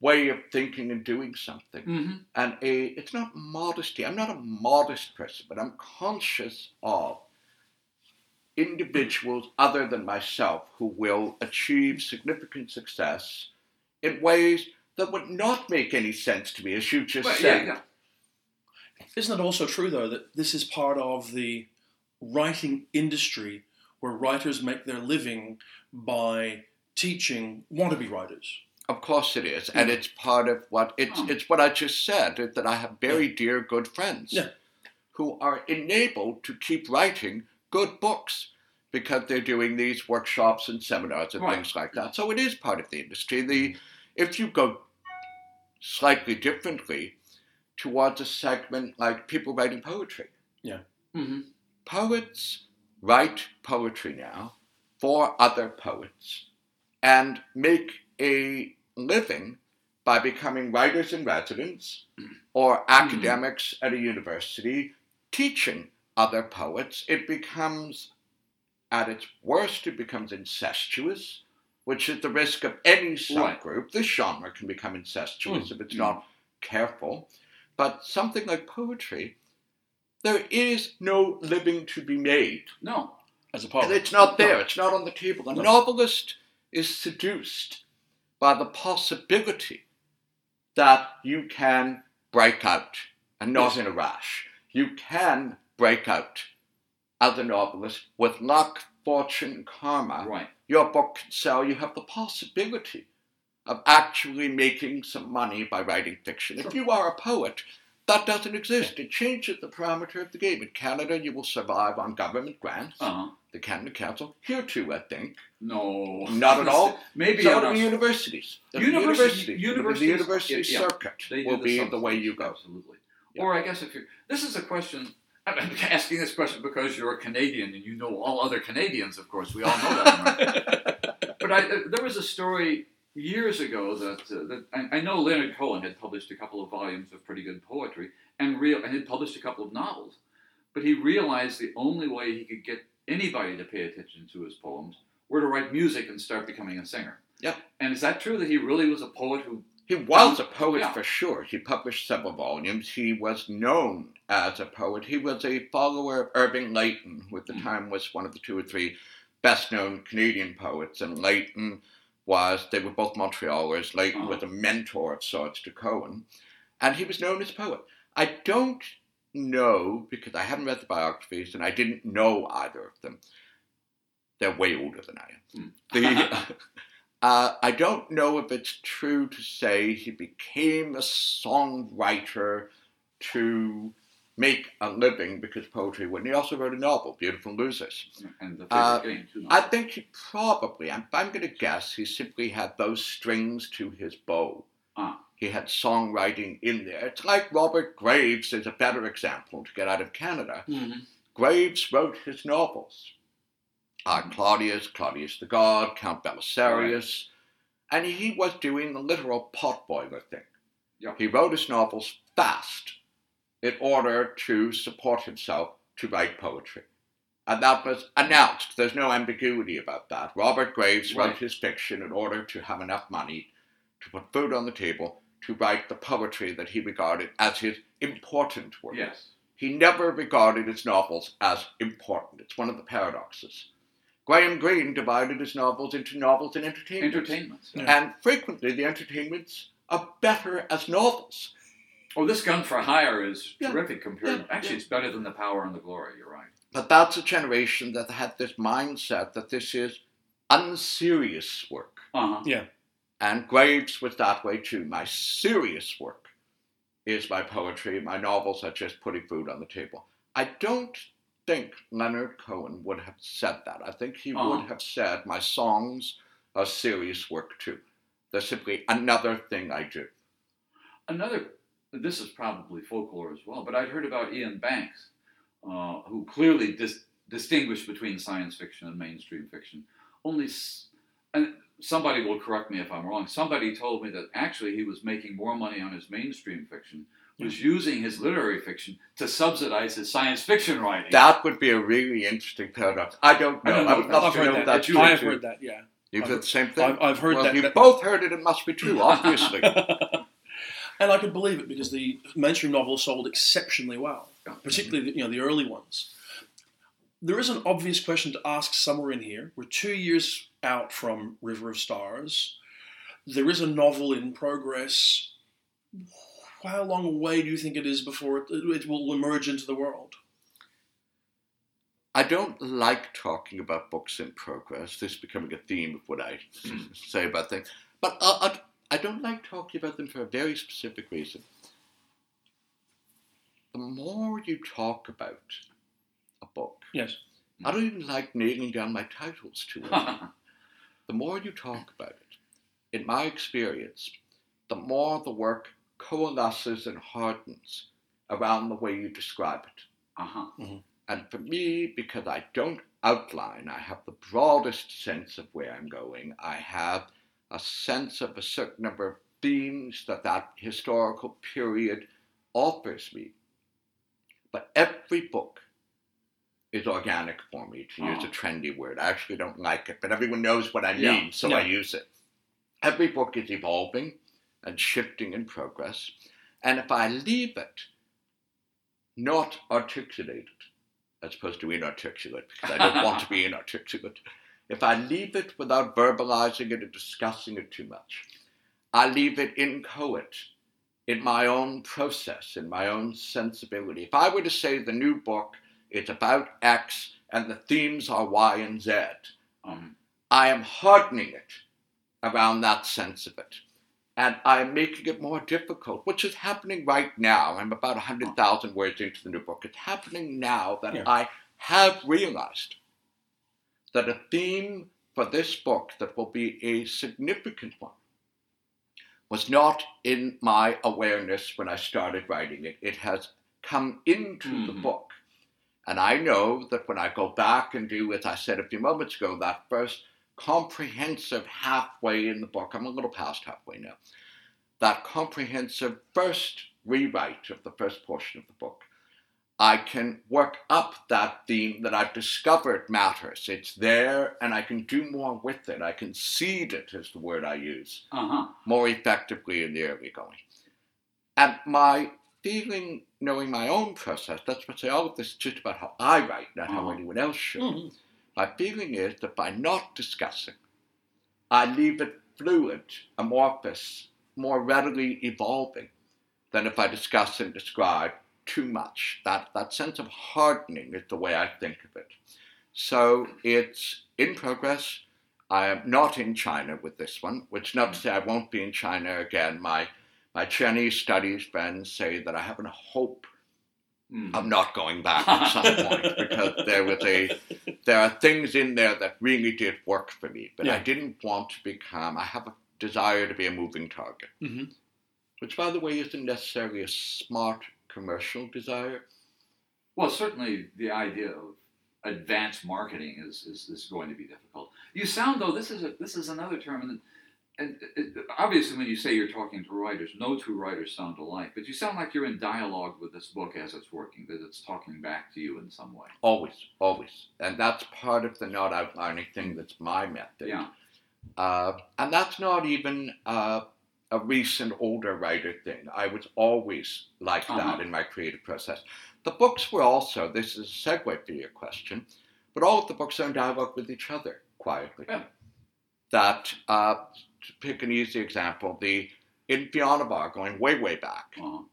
way of thinking and doing something Mm-hmm. and a it's not modesty i'm not a modest person but i'm conscious of individuals other than myself who will achieve significant success in ways that would not make any sense to me as you just Well, said yeah, yeah. Isn't it also true, though, that this is part of the writing industry where writers make their living by teaching wannabe writers? Of course it is, and it's part of what it's Oh. it's what I just said that I have very dear good friends Yeah. who are enabled to keep writing good books because they're doing these workshops and seminars and Right. things like that. So it is part of the industry. The if you go slightly differently towards a segment like people writing poetry, Yeah. Mm-hmm. poets write poetry now for other poets and make a living by becoming writers in residence or academics at a university teaching other poets. It becomes, at its worst, it becomes incestuous, which is the risk of any Right. subgroup. This genre can become incestuous Mm. if it's not careful. But something like poetry, there is no living to be made. No. As a part And it's not there, it's not on the table. The No. novelist is seduced by the possibility that you can break out and not in a rash. You can break out as a novelist with luck, fortune, karma. Right. Your book can sell. You have the possibility of actually making some money by writing fiction. If you are a poet, that doesn't exist. It changes the parameter of the game. In Canada, you will survive on government grants Uh-huh. the Canada Council. Here too, I think. No. Not at all. [laughs] Maybe so do the universities. The University- universities. universities- the university yeah, yeah. circuit do will be the way you go. Absolutely. Yeah. Or I guess if you're, this is a question. I'm [laughs] asking this question because you're a Canadian and you know all other Canadians. Of course, we all know that. [laughs] But I, there was a story years ago that, uh, that I, I know Leonard Cohen had published a couple of volumes of pretty good poetry and real and had published a couple of novels. But he realized the only way he could get anybody to pay attention to his poems were to write music and start becoming a singer. Yeah. And is that true that he really was a poet who? He was a poet Yeah. for sure. He published several volumes. He was known as a poet. He was a follower of Irving Layton, who at the Mhm. time was one of the two or three best known Canadian poets. And Layton was, they were both Montrealers. Layton Oh. was a mentor of sorts to Cohen. And he was known as a poet. I don't know, because I haven't read the biographies and I didn't know either of them. They're way older than I am. [laughs] The, uh, I don't know if it's true to say he became a songwriter to make a living because poetry when he also wrote a novel, Beautiful Losers. And the Uh, game too. I think he probably, I'm, I'm going to guess, he simply had those strings to his bow. Ah. He had songwriting in there. It's like Robert Graves is a better example to get out of Canada. Mhm. Graves wrote his novels. Uh, Claudius, Claudius the God, Count Belisarius, and he was doing the literal potboiler thing. Yeah. He wrote his novels fast in order to support himself to write poetry. And that was announced. There's no ambiguity about that. Robert Graves Right. wrote his fiction in order to have enough money to put food on the table to write the poetry that he regarded as his important work. Yes. he never regarded his novels as important. It's one of the paradoxes. Graham Greene divided his novels into novels and entertainments. Entertainments. Yeah. And frequently the entertainments are better as novels. Oh, this Gun for Hire is Yeah. terrific compared. Yeah. Actually, Yeah. it's better than The Power and the Glory. You're right. But that's a generation that had this mindset that this is unserious work. Uh huh. Yeah. And Graves was that way too. My serious work is my poetry. My novels are just putting food on the table. I don't think Leonard Cohen would have said that. I think he Uh-huh. would have said my songs are serious work too. They're simply another thing I do. Another. This is probably folklore as well, but I'd heard about Iain Banks, uh, who clearly dis- distinguished between science fiction and mainstream fiction. Only, s- and somebody will correct me if I'm wrong. Somebody told me that actually he was making more money on his mainstream fiction, was using his literary fiction to subsidize his science fiction writing. That would be a really interesting paradox. I don't know. I, don't know. would love I've to heard know that. that. It's too. I have heard that. Yeah. You've I've heard the same thing? I've, I've heard well, that. you've that- both heard it. It must be true, obviously. [laughs] and I could believe it because the mainstream novels sold exceptionally well, particularly the, you know the early ones. There is an obvious question to ask somewhere in here. We're two years out from River of Stars. There is a novel in progress. How long away do you think it is before it, it will emerge into the world? I don't like talking about books in progress. This is becoming a theme of what I [clears throat] say about things. But I, I, I don't like talking about them for a very specific reason. The more you talk about a book, Yes. I don't even like nailing down my titles to it. [laughs] the more you talk about it, in my experience, the more the work coalesces and hardens around the way you describe it. uh huh. And for me, because I don't outline, I have the broadest sense of where I'm going. I have a sense of a certain number of themes that that historical period offers me. But every book is organic for me, to use a Oh. trendy word. I actually don't like it, but everyone knows what I mean, Yeah, so I use it. Every book is evolving and shifting in progress. And if I leave it not articulated, as opposed to inarticulate, because I don't want to be [laughs] inarticulate, if I leave it without verbalizing it or discussing it too much, I leave it inchoate in my own process, in my own sensibility. If I were to say the new book is about X and the themes are Y and Z, Um, I am hardening it around that sense of it. And I am making it more difficult, which is happening right now. I'm about 100,000 words into the new book. It's happening now that Yeah. I have realized that a theme for this book that will be a significant one was not in my awareness when I started writing it. It has come into the Mhm. book. And I know that when I go back and do, as I said a few moments ago, that first comprehensive halfway in the book, I'm a little past halfway now, that comprehensive first rewrite of the first portion of the book, I can work up that theme that I've discovered matters. It's there and I can do more with it. I can seed it, is the word I use uh huh. more effectively in the early going. And my feeling, knowing my own process, that's what I say all of this is just about how I write, not how Oh. anyone else should. Mhm. My feeling is that by not discussing, I leave it fluid, amorphous, more readily evolving than if I discuss and describe too much. That that sense of hardening is the way I think of it. So it's in progress. I am not in China with this one, which not to say I won't be in China again. My my Chinese studies friends say that I have a hope Mm. of not going back at some point [laughs] because there was a there are things in there that really did work for me, but I didn't want to become. I have a desire to be a moving target, Mhm. which, by the way, isn't necessarily a smart commercial desire. Well, certainly the idea of advanced marketing is, is, is going to be difficult. You sound though this is a, this is another term, and, and it, obviously when you say you're talking to writers, no two writers sound alike, but you sound like you're in dialogue with this book as it's working, that it's talking back to you in some way. Always, always, and that's part of the not outlining thing. That's my method. Yeah. Uh, and that's not even uh, a recent older writer thing. I was always like Uh-huh. that in my creative process. The books were also, this is a segue for your question, but all of the books are in dialogue with each other quietly. Yeah. That, uh, to pick an easy example, the in Fionavar, going way, way back, Uh-huh.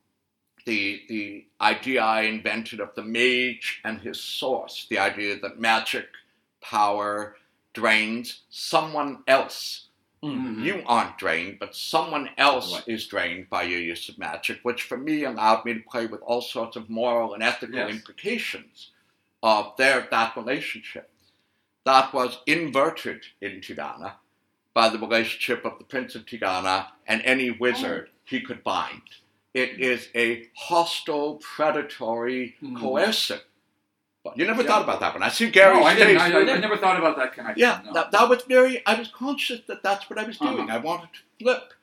the the idea I invented of the mage and his source, the idea that magic power drains someone else. Mhm. You aren't drained, but someone else Right. is drained by your use of magic, which for me allowed me to play with all sorts of moral and ethical Yes. implications of their that relationship. That was inverted in Tigana by the relationship of the Prince of Tigana and any wizard he could bind. It is a hostile, predatory, Mhm. coercive. But you never Yeah. thought about that one. I see Gary's no, I didn't. I, I, I never thought about that connection. Yeah, no. that, that was very, I was conscious that that's what I was doing. Uh-huh. I wanted to flip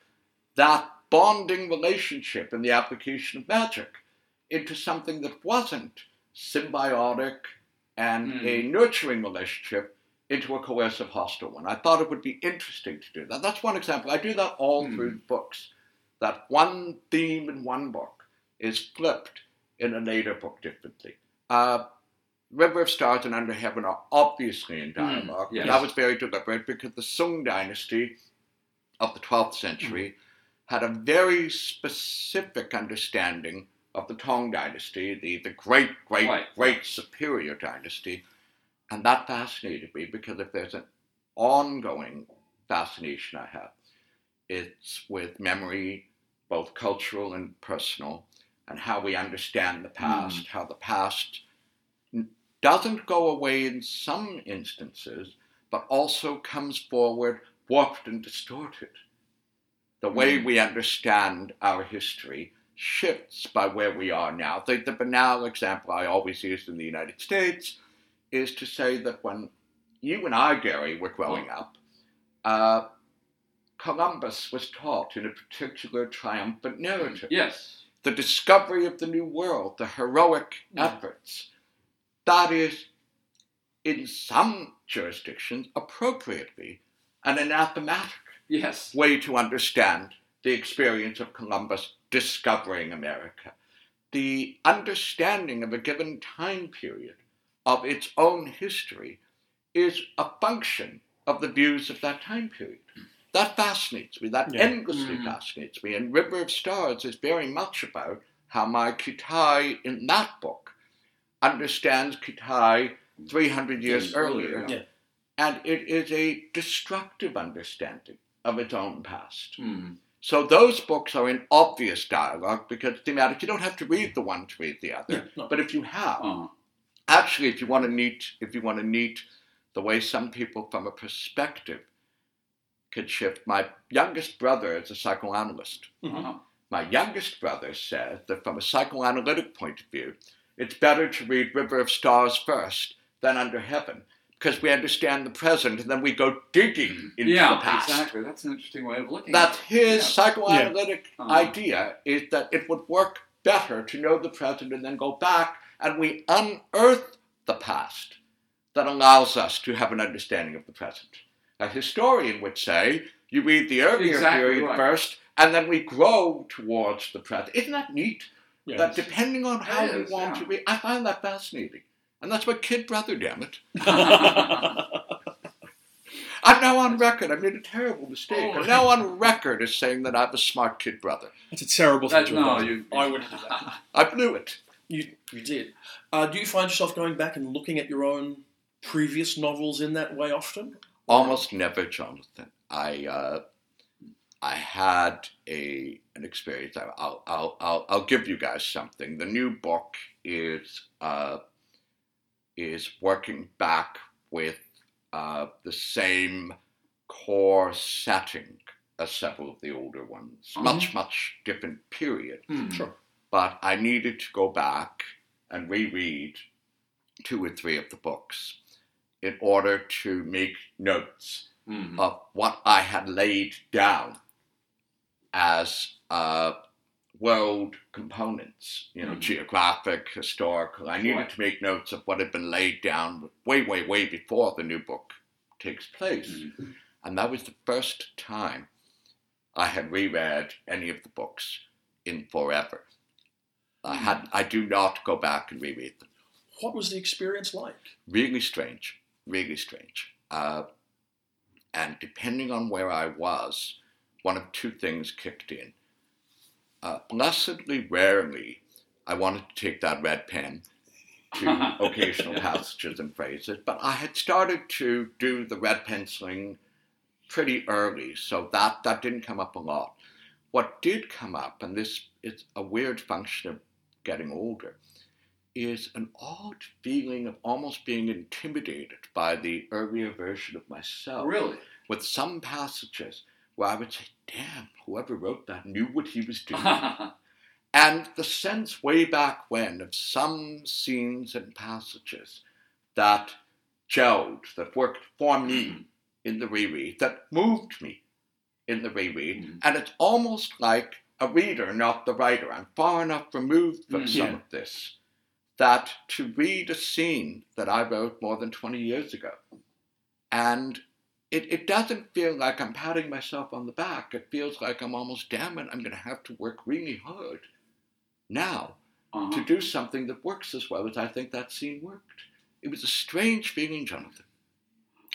that bonding relationship and the application of magic into something that wasn't symbiotic and Mm. a nurturing relationship into a coercive hostile one. I thought it would be interesting to do that. That's one example. I do that all Mm. through books. That one theme in one book is flipped in a later book differently. Uh, River of Stars and Under Heaven are obviously in mm, dialogue. yes. And that was very deliberate because the Sung dynasty of the 12th century mm. had a very specific understanding of the Tang dynasty, the, the great, great, Right. great superior dynasty. And that fascinated me because if there's an ongoing fascination I have, it's with memory, both cultural and personal, and how we understand the mm. past, how the past doesn't go away in some instances, but also comes forward warped and distorted. The way Mm. we understand our history shifts by where we are now. The, the banal example I always use in the United States is to say that when you and I, Gary, were growing up, uh, Columbus was taught in a particular triumphant narrative yes. the discovery of the new world, the heroic Yeah. efforts. That is, in some jurisdictions, appropriately an anathematic Yes. way to understand the experience of Columbus discovering America. The understanding of a given time period of its own history is a function of the views of that time period. That fascinates me. That Yeah. endlessly Mm. fascinates me. And River of Stars is very much about how my Kitai in that book understands Kitai 300 years Years earlier. yeah. And it is a destructive understanding of its own past. Mm. So those books are in obvious dialogue because thematic. You don't have to read the one to read the other. Yeah, no. But if you have, Uh-huh. actually, if you want to neat, if you want to neat the way some people from a perspective could shift. My youngest brother is a psychoanalyst. Uh-huh. My youngest brother says that from a psychoanalytic point of view, it's better to read River of Stars first than Under Heaven because we understand the present and then we go digging into yeah, the past. exactly. That's an interesting way of looking That's at it. his Yeah. psychoanalytic Uh-huh. idea is that it would work better to know the present and then go back and we unearth the past that allows us to have an understanding of the present. A historian would say you read the earlier Exactly period right. first and then we grow towards the present. Isn't that neat? Yeah, that depending on how It we is, want yeah. to read, I find that fascinating. And that's my kid brother, damn it. [laughs] I'm now on record. I made a terrible mistake. Oh. I'm now on record as saying that I have a smart kid brother. That's a terrible thing That- to have no, you. I wouldn't do [laughs] that. I blew it. You, you did. Uh, do you find yourself going back and looking at your own previous novels in that way often? Almost never, Jonathan. I uh, I had a an experience. I- I'll I'll I'll, I'll give you guys something. The new book is uh, is working back with uh, the same core setting as several of the older ones. Mhm. Much much different period. Hmm. Sure. but I needed to go back and reread two or three of the books in order to make notes Hmm. of what I had laid down as uh, world components, you know, Mhm. geographic, historical. I needed to make notes of what had been laid down way, way, way before the new book takes place. Hmm. And that was the first time I had reread any of the books in forever. I had I do not go back and reread them. What was the experience like? Really strange, really strange. Uh, and depending on where I was, one of two things kicked in. Uh, blessedly rarely, I wanted to take that red pen to [laughs] occasional passages and phrases, but I had started to do the red penciling pretty early, so that, that didn't come up a lot. What did come up, and this is a weird function of getting older, is an odd feeling of almost being intimidated by the earlier version of myself. Really? With some passages where I would say, damn, whoever wrote that knew what he was doing. [laughs] and the sense way back when of some scenes and passages that gelled, that worked for me in the reread, that moved me in the reread. Mhm. And it's almost like a reader, not the writer. I'm far enough removed from Mm. some of this that to read a scene that I wrote more than 20 years ago, and it, it doesn't feel like I'm patting myself on the back. It feels like I'm almost, damn it, I'm going to have to work really hard now Uh-huh. to do something that works as well as I think that scene worked. It was a strange feeling, Jonathan.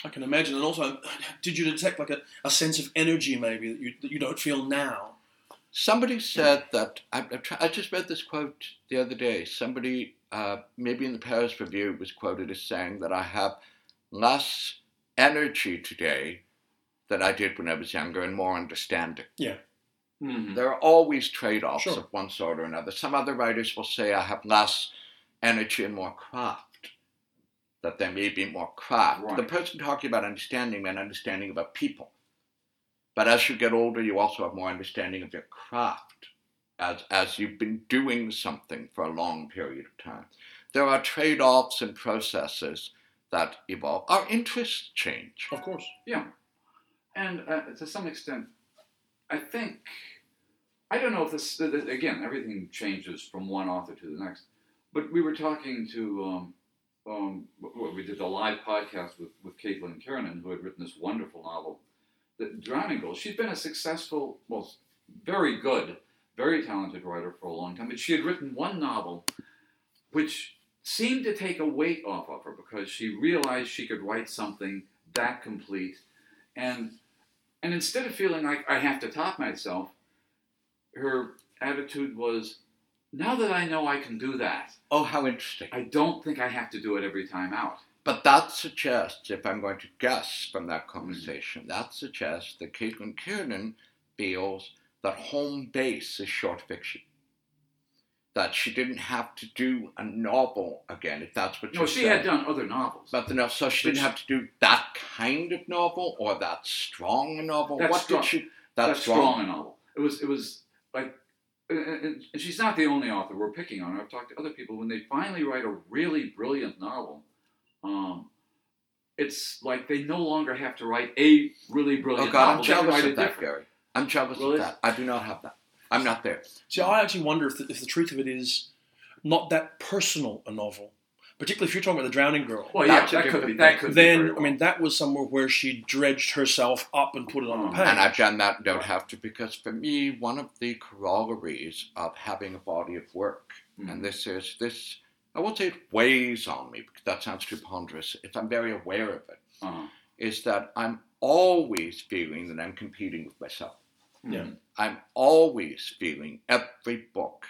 I can imagine. And also, did you detect like a, a sense of energy maybe that you, that you don't feel now? Somebody said that I, I, just read this quote the other day. Somebody, uh, maybe in the Paris Review, was quoted as saying that I have less energy today than I did when I was younger and more understanding. Mhm. There are always trade offs Sure. of one sort or another. Some other writers will say I have less energy and more craft, that there may be more craft. Right. The person talking about understanding meant understanding about people. But as you get older, you also have more understanding of your craft as, as you've been doing something for a long period of time. There are trade offs and processes that evolve. Our interests change. Of course. Yeah. And uh, to some extent, I think, I don't know if this, th- th- again, everything changes from one author to the next. But we were talking to, um, um, we did a live podcast with, with Caitlin Kiernan, who had written this wonderful novel, The Drowning Girl. She'd been a successful, well, very good, very talented writer for a long time. But she had written one novel which seemed to take a weight off of her because she realized she could write something that complete and and instead of feeling like I have to top myself, her attitude was, now that I know I can do that, Oh, how interesting. I don't think I have to do it every time out. But that suggests, if I'm going to guess from that conversation, that suggests that Caitlin Kiernan feels that home base is short fiction. That she didn't have to do a novel again, if that's what you're she saying. had done other novels. But the no- so she Which- didn't have to do that kind of novel or that strong a novel. That's what strong. did she? That's That's strong a novel. It was it was like, and- and and she's not the only author we're picking on. I've talked to other people when they finally write a really brilliant novel. Um, it's like they no longer have to write a really brilliant Oh God, I'm novel. Jealous of that, different- Gary. I'm jealous Really? of that. I do not have that. I'm not there. See, I actually wonder if the, if the truth of it is not that personal a novel, particularly if you're talking about the Drowning Girl. Well, yeah, That's a that could be. That thing. could be then I mean that was somewhere where she dredged herself up and put it on the Oh. page. And I've done that, don't have to, because for me, one of the corollaries of having a body of work, Mhm. and this is this, I won't say it weighs on me because that sounds too ponderous. If I'm very aware of it, Uh-huh. is that I'm always feeling that I'm competing with myself. Yeah. I'm always feeling every book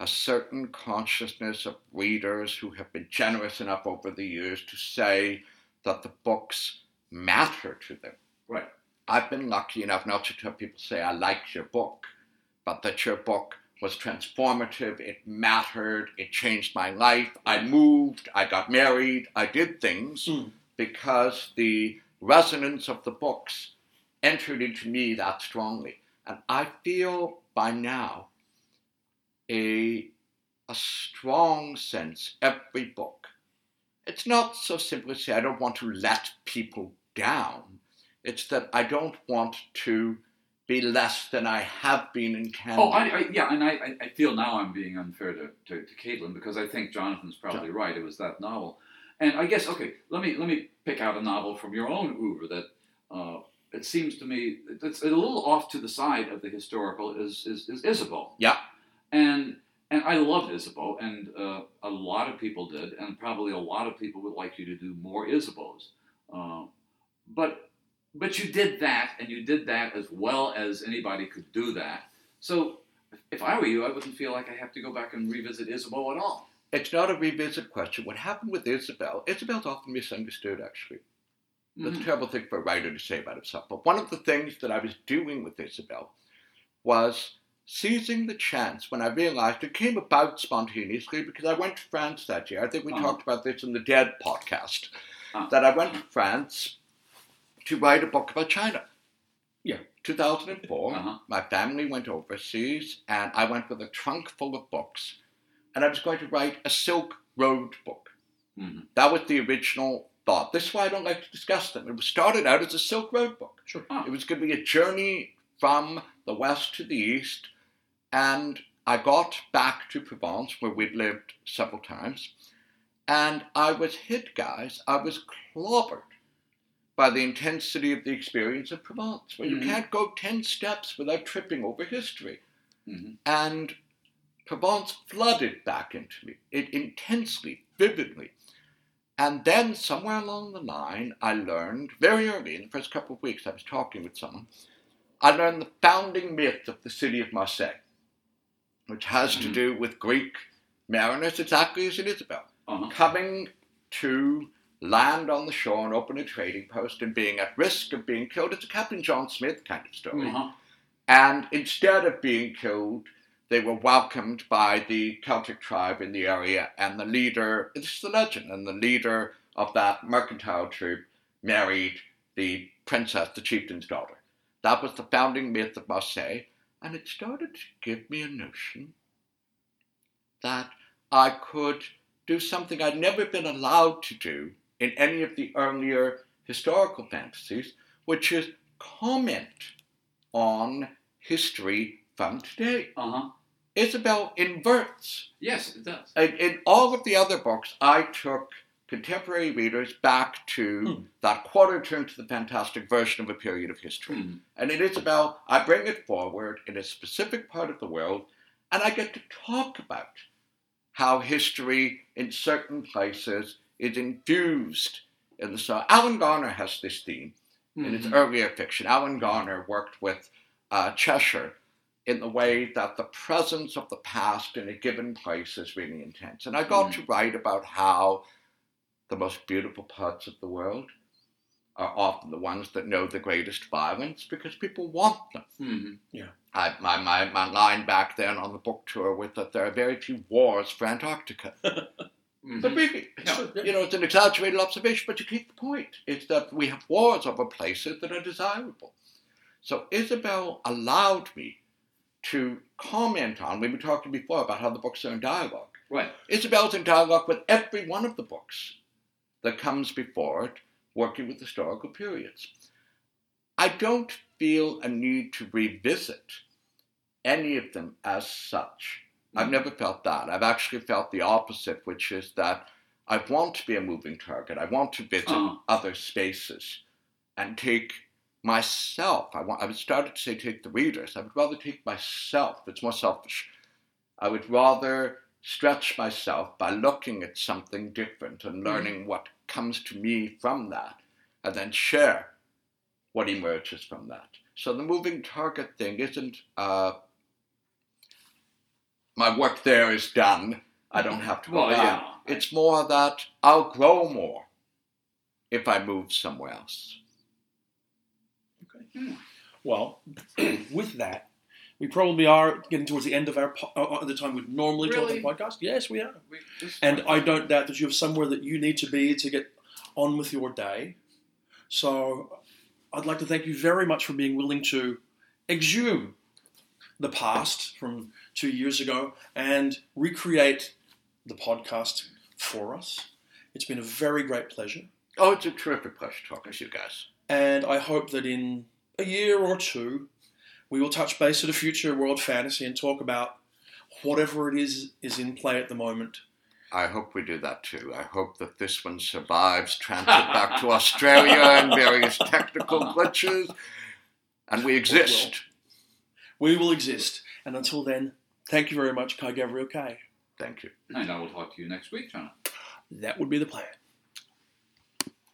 a certain consciousness of readers who have been generous enough over the years to say that the books matter to them. Right. I've been lucky enough not to have people say, I liked your book, but that your book was transformative, it mattered, it changed my life, I moved, I got married, I did things Mm. because the resonance of the books entered into me that strongly. And I feel by now a, a strong sense, every book. It's not so simple as say, I don't want to let people down. It's that I don't want to be less than I have been in can Oh. I, I, yeah, and I, I- feel now I'm being unfair to, to, to Caitlin because I think Jonathan's probably right. It was that novel, and I guess okay. Let me let me pick out a novel from your own oeuvre that uh, it seems to me it's a little off to the side of the historical is is, is Ysabel. Yeah. And and I loved Ysabel, and uh, a lot of people did, and probably a lot of people would like you to do more Ysabels. Uh, but but you did that, and you did that as well as anybody could do that. So if I were you, I wouldn't feel like I have to go back and revisit Ysabel at all. It's not a revisit question. What happened with Ysabel? Ysabel's often misunderstood, actually. That's Mhm. a terrible thing for a writer to say about himself. But one of the things that I was doing with Ysabel was seizing the chance when I realized it came about spontaneously because I went to France that year. I think we Uh-huh. talked about this in the Dead podcast. Uh. That I went to France to write a book about China. Yeah. 2004. Uh-huh. My family went overseas and I went with a trunk full of books. And I was going to write a Silk Road book. Mhm. That was the original thought. This is why I don't like to discuss them. It was started out as a Silk Road book. Sure. Ah. It was going to be a journey from the west to the east, and I got back to Provence, where we'd lived several times, and I was hit, guys. I was clobbered by the intensity of the experience of Provence, where Mhm. you can't go 10 steps without tripping over history. Mhm. And Provence flooded back into me, it intensely, vividly. And then somewhere along the line, I learned, very early in the first couple of weeks, I was talking with someone, I learned the founding myth of the city of Marseille, which has to Mhm. do with Greek mariners, exactly as in Ysabel, Uh-huh. coming to land on the shore and open a trading post and being at risk of being killed. It's a Captain John Smith kind of story. Uh-huh. And instead of being killed, they were welcomed by the Celtic tribe in the area, and the leader, this is the legend, and the leader of that mercantile troop married the princess, the chieftain's daughter. That was the founding myth of Marseille, and it started to give me a notion that I could do something I'd never been allowed to do in any of the earlier historical fantasies, which is comment on history from today. Uh-huh. Ysabel inverts. Yes, it does. In, in all of the other books, I took contemporary readers back to Hmm. that quarter turn to the fantastic version of a period of history. Mhm. And in Ysabel, I bring it forward in a specific part of the world, and I get to talk about how history in certain places is infused in the so Alan Garner has this theme in his Mhm. earlier fiction. Alan Garner worked with uh, Cheshire in the way that the presence of the past in a given place is really intense. And I got Mhm. to write about how the most beautiful parts of the world are often the ones that know the greatest violence because people want them. Mhm. I, my, my, my line back then on the book tour was that there are very few wars for Antarctica. [laughs] Mhm. But really, Yeah. Sure, yeah. you know, it's an exaggerated observation, but you keep the point. It's that we have wars over places that are desirable. So Ysabel allowed me to comment on, we were talking before about how the books are in dialogue. Right. Ysabel's in dialogue with every one of the books that comes before it, working with historical periods. I don't feel a need to revisit any of them as such. I've Mhm. never felt that. I've actually felt the opposite, which is that I want to be a moving target. I want to visit Uh-huh. other spaces and take myself. I want. I would start to say take the readers. I would rather take myself. It's more selfish. I would rather stretch myself by looking at something different and learning what comes to me from that, and then share what emerges from that. So the moving target thing isn't. Uh, my work there is done. I don't have to [laughs] go Well, yeah. It's more that I'll grow more if I move somewhere else. Well, [clears throat] with that, we probably are getting towards the end of our po- uh, uh, the time we'd normally Really? talk on the podcast. Yes, we are. We- this- And I don't doubt that you have somewhere that you need to be to get on with your day. So I'd like to thank you very much for being willing to exhume the past from two years ago and recreate the podcast for us. It's been a very great pleasure. Oh, it's a terrific pleasure talking to you guys. And I hope that in a year or two, we will touch base at a future World Fantasy and talk about whatever it is is in play at the moment I hope we do that too. I hope that this one survives transit back to [laughs] Australia and various technical glitches, and we exist. We will exist. And until then, thank you very much, Guy Gavriel Kay. Thank you. And I will talk to you next week, John. That would be the plan.